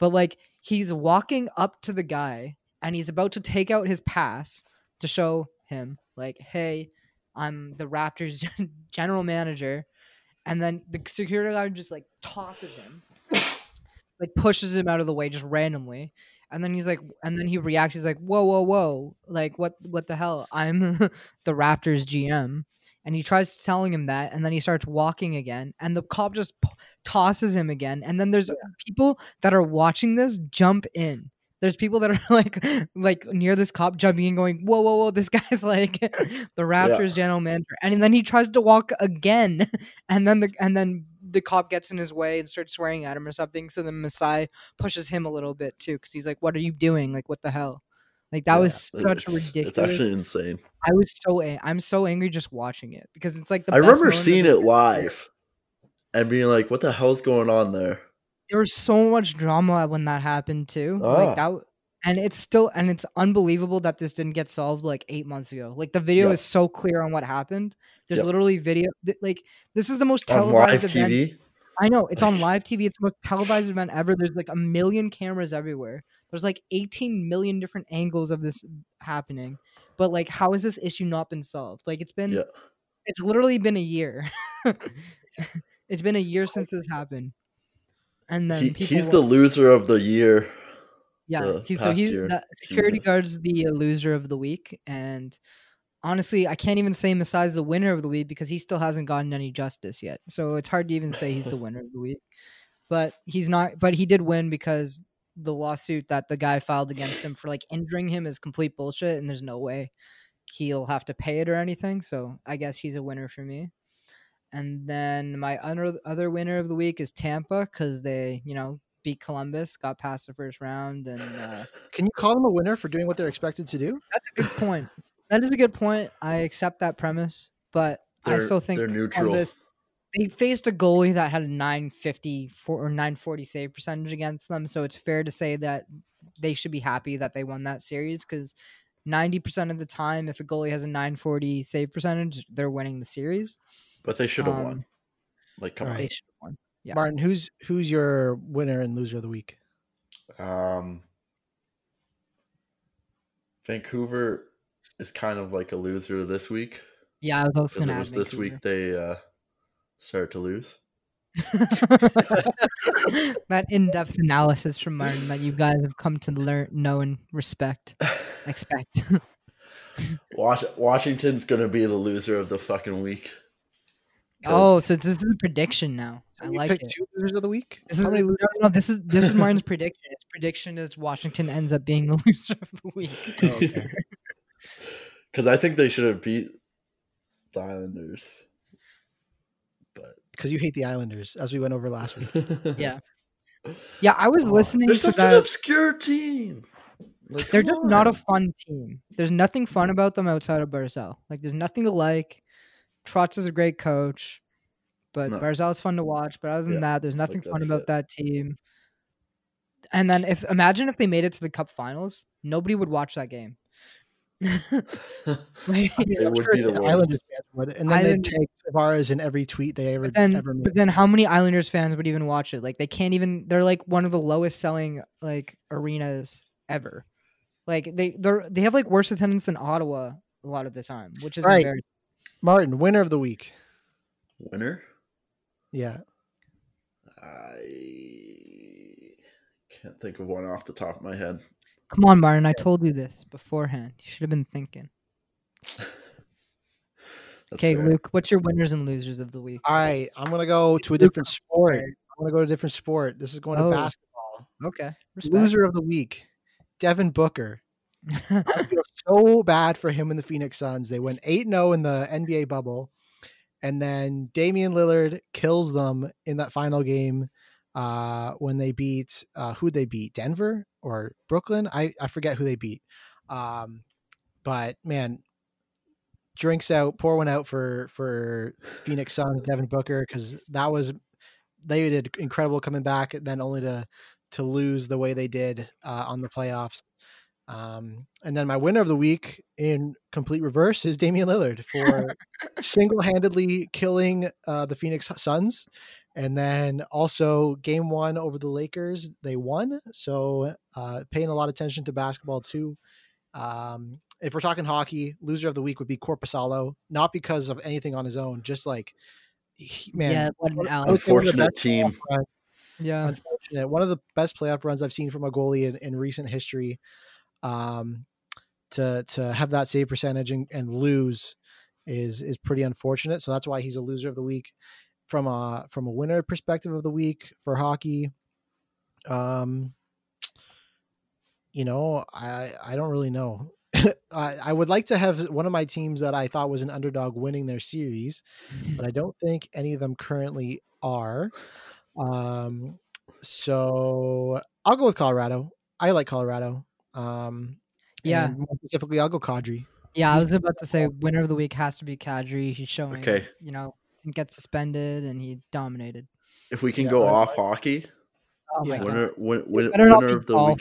Speaker 4: But like he's walking up to the guy and he's about to take out his pass to show him like, hey, I'm the Raptors general manager and then the security guard just like tosses him like pushes him out of the way just randomly and then he's like and then he reacts he's like whoa whoa whoa like what what the hell? I'm the raptors gm and he tries telling him that and then he starts walking again and the cop just p- tosses him again and then there's people that are watching this jump in. There's people that are like like near this cop jumping in going whoa whoa whoa this guy's like the raptors general manager and then he tries to walk again and then the and then the cop gets in his way and starts swearing at him or something so then Masai pushes him a little bit too because he's like what are you doing like what the hell like that
Speaker 5: yeah,
Speaker 4: was such
Speaker 5: it's,
Speaker 4: ridiculous
Speaker 5: It's actually insane.
Speaker 4: i was so I'm so angry just watching it because it's like the
Speaker 5: I remember seeing it live and being like, "What the hell's going on there?"
Speaker 4: there was so much drama when that happened too.
Speaker 5: Ah.
Speaker 4: Like that, w- and it's still and it's unbelievable that this didn't get solved like eight months ago. Like the video
Speaker 5: Yep.
Speaker 4: is so clear on what happened. There's
Speaker 5: Yep.
Speaker 4: literally video. Like this is the most televised event.
Speaker 5: TV.
Speaker 4: I know it's on live TV. It's the most televised event ever. There's like a million cameras everywhere. There's like 18 million different angles of this happening. But like, how has this issue not been solved? Like it's been,
Speaker 5: Yeah.
Speaker 4: it's literally been a year. it's been a year since this happened. And then
Speaker 5: He, he's the loser of the year.
Speaker 4: Yeah,
Speaker 5: the
Speaker 4: he, so he's the security guard's the uh, loser of the week, and honestly, I can't even say Masai's the winner of the week because he still hasn't gotten any justice yet. So it's hard to even say he's the winner of the week. But he's not. But he did win because the lawsuit that the guy filed against him for like injuring him is complete bullshit, and there's no way he'll have to pay it or anything. So I guess he's a winner for me. And then my other other winner of the week is Tampa because they, you know, beat Columbus, got past the first round, and uh,
Speaker 3: Can you call them a winner for doing what they're expected to do?
Speaker 4: that's a good point. That is a good point. I accept that premise, but I
Speaker 5: They're-
Speaker 4: still think
Speaker 5: they're neutral.
Speaker 4: Columbus- they faced a goalie that had a 950 or 940 save percentage against them, so it's fair to say that they should be happy that they won that series because 90% of the time, if a goalie has a 940 save percentage, they're winning the series.
Speaker 5: But they should have
Speaker 4: Um,
Speaker 5: won. Like, come on.
Speaker 4: They should have won. Yeah.
Speaker 3: Martin, who's who's your winner and loser of the week?
Speaker 5: Um, Vancouver is kind of like a loser this week
Speaker 4: Yeah, I was also
Speaker 5: because
Speaker 4: going
Speaker 5: it
Speaker 4: to
Speaker 5: was
Speaker 4: add
Speaker 5: this week they uh, started to lose.
Speaker 4: that in-depth analysis from Martin that you guys have come to learn, know, and respect, expect.
Speaker 5: Wash- Washington's gonna be the loser of the fucking week.
Speaker 4: Oh, so this is a prediction now. I
Speaker 3: You
Speaker 4: like
Speaker 3: picked
Speaker 4: it.
Speaker 3: two losers of the week.
Speaker 4: This is
Speaker 3: many
Speaker 4: no, no, no, this is this is Martin's prediction. His prediction is Washington ends up being the loser of the week.
Speaker 3: Oh, okay.
Speaker 5: Because I think they should have beat the Islanders. But
Speaker 3: Because you hate the Islanders, as we went over last week.
Speaker 4: Yeah. Yeah, I was
Speaker 5: Oh,
Speaker 4: listening
Speaker 5: They're
Speaker 4: to
Speaker 5: such
Speaker 4: that.
Speaker 5: an obscure team. Like,
Speaker 4: They're
Speaker 5: come
Speaker 4: just not a fun team. There's nothing fun about them outside of Barzal. Like, there's nothing to like. Trotz is a great coach, but
Speaker 5: No.
Speaker 4: Barzal's fun to watch. But other than
Speaker 5: Yeah,
Speaker 4: that, there's nothing
Speaker 5: like,
Speaker 4: fun about
Speaker 5: it.
Speaker 4: that team. And then if imagine if they made it to the cup finals, nobody would watch that game. Like,
Speaker 5: would
Speaker 3: sure
Speaker 5: be the
Speaker 3: the. Islanders fans would, and then
Speaker 4: Island-
Speaker 3: they'd take Tavares in every tweet they ever
Speaker 4: but then,
Speaker 3: ever made.
Speaker 4: but then how many Islanders fans would even watch it? Like they can't even. They're like one of the lowest selling like arenas ever. Like they they they have like worse attendance than Ottawa a lot of the time, which is
Speaker 3: Right.
Speaker 4: very
Speaker 3: Martin, winner of the week.
Speaker 5: Winner?
Speaker 3: Yeah,
Speaker 5: I can't think of one off the top of my head.
Speaker 4: Come on, Martin. I told you this beforehand. You should have been thinking. Okay,
Speaker 5: fair.
Speaker 4: Luke, what's your winners and losers of the week?
Speaker 3: All right, I'm gonna go to a different sport. I'm gonna go to a different sport. This is going to
Speaker 4: Oh.
Speaker 3: basketball.
Speaker 4: Okay. Respect.
Speaker 3: Loser of the week, Devin Booker. I feel so bad for him and the Phoenix Suns. They went 8 0 in the NBA bubble. And then Damian Lillard kills them in that final game uh, when they beat uh, who they beat? Denver or Brooklyn? I, I forget who they beat. Um, but man, drinks out, pour one out for for Phoenix Suns, Devin Booker, because that was they did incredible coming back, then only to to lose the way they did uh, on the playoffs. Um, and then my winner of the week in complete reverse is Damian Lillard for single-handedly killing uh, the Phoenix Suns. And then also game one over the Lakers, they won. So uh, paying a lot of attention to basketball too. Um, if we're talking hockey, loser of the week would be Korpisalo, not because of anything on his own, just like he, man,
Speaker 4: yeah, what an
Speaker 3: I
Speaker 4: Alex.
Speaker 3: would say one of the
Speaker 5: Unfortunate
Speaker 3: best
Speaker 5: team.
Speaker 3: playoff runs-
Speaker 4: Yeah.
Speaker 3: unfortunate. One of the best playoff runs I've seen from a goalie in, in recent history. Um, to to have that save percentage and, and lose is is pretty unfortunate. So that's why he's a loser of the week. From a from a winner perspective of the week for hockey, um, you know, I I don't really know. I, I would like to have one of my teams that I thought was an underdog winning their series, but I don't think any of them currently are. Um, so I'll go with Colorado. I like Colorado. Um,
Speaker 4: Yeah.
Speaker 3: more specifically, I'll go Kadri.
Speaker 4: Yeah, I was about to say winner of the week has to be Kadri. He's showing,
Speaker 5: Okay.
Speaker 4: you know, didn't get suspended and he dominated.
Speaker 5: If we can
Speaker 3: Yeah,
Speaker 5: go
Speaker 3: I-
Speaker 5: off hockey,
Speaker 4: Oh
Speaker 3: Yeah.
Speaker 5: winner, win, win,
Speaker 4: better not
Speaker 5: winner
Speaker 4: be
Speaker 5: of the
Speaker 4: golf.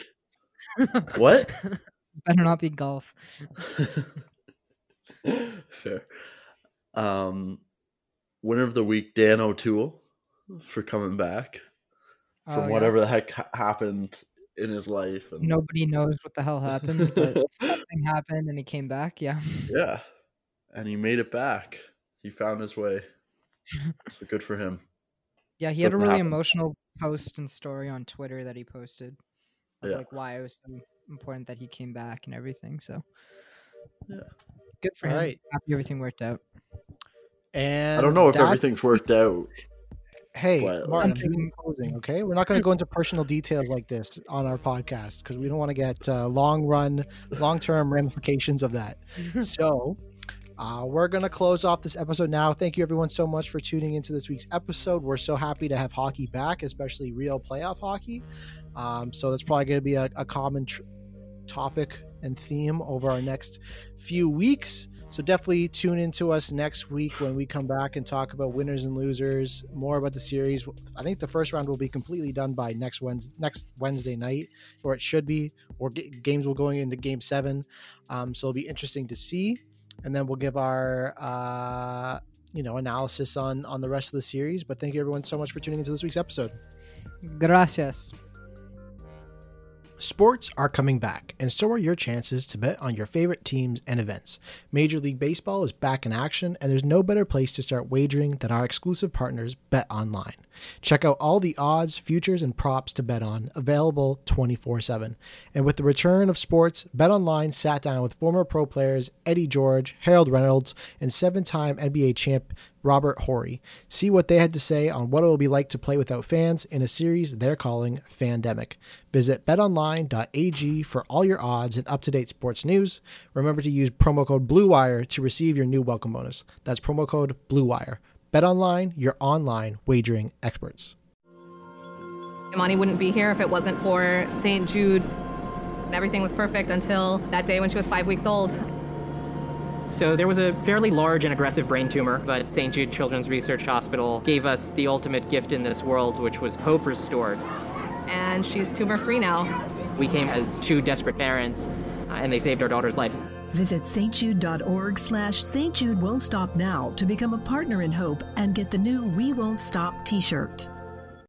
Speaker 5: week. What?
Speaker 4: Better not be golf.
Speaker 5: Fair. Um, winner of the week, Dan O'Toole, for coming back
Speaker 4: Oh,
Speaker 5: from
Speaker 4: yeah.
Speaker 5: whatever the heck ha- happened in his life. And
Speaker 4: Nobody knows what the hell happened, but something happened and he came back. Yeah.
Speaker 5: yeah, and he made it back. He found his way. So good for him.
Speaker 4: Yeah, he had a
Speaker 5: Doesn't
Speaker 4: really
Speaker 5: happen.
Speaker 4: emotional post and story on Twitter that he posted
Speaker 5: Yeah.
Speaker 4: like why it was so important that he came back and everything. So
Speaker 5: Yeah.
Speaker 4: good for
Speaker 3: All
Speaker 4: him.
Speaker 3: right.
Speaker 4: Happy everything worked out.
Speaker 3: And
Speaker 5: I don't know if
Speaker 3: that-
Speaker 5: everything's worked out.
Speaker 3: Hey,
Speaker 5: Well,
Speaker 3: Martin, I'm doing closing. Okay, we're not going to go into personal details like this on our podcast because we don't want to get uh, long run, long term ramifications of that. so. Uh, we're going to close off this episode now. Thank you, everyone, so much for tuning into this week's episode. We're so happy to have hockey back, especially real playoff hockey. Um, so, that's probably going to be a, a common tr- topic and theme over our next few weeks. So definitely tune into us next week when we come back and talk about winners and losers, more about the series. I think the first round will be completely done by next Wednesday, next Wednesday night, or it should be, or g- games will going into Game Seven. Um, so it'll be interesting to see, and then we'll give our uh, you know analysis on on the rest of the series. But thank you everyone so much for tuning into this week's episode.
Speaker 4: Gracias.
Speaker 3: Sports are coming back, and so are your chances to bet on your favorite teams and events. Major League Baseball is back in action, and there's no better place to start wagering than our exclusive partners, BetOnline. Check out all the odds, futures, and props to bet on, available 24 7. And with the return of sports, BetOnline sat down with former pro players Eddie George, Harold Reynolds, and seven time NBA champ Robert Horry. See what they had to say on what it will be like to play without fans in a series they're calling Fandemic. Visit betonline.ag for all your odds and up-to-date sports news. Remember to use promo code BLUEWIRE to receive your new welcome bonus. That's promo code BLUEWIRE. BetOnline, your online wagering experts.
Speaker 6: Imani wouldn't be here if it wasn't for St. Jude. Everything was perfect until that day when she was five weeks old.
Speaker 7: So there was a fairly large and aggressive brain tumor, but St. Jude Children's Research Hospital gave us the ultimate gift in this world, which was hope restored.
Speaker 6: and she's tumor free now.
Speaker 7: We came as two desperate parents, uh, and they saved our daughter's life.
Speaker 8: Visit stjude.org slash St. Jude Won't Stop Now to become a partner in hope and get the new We Won't Stop t-shirt.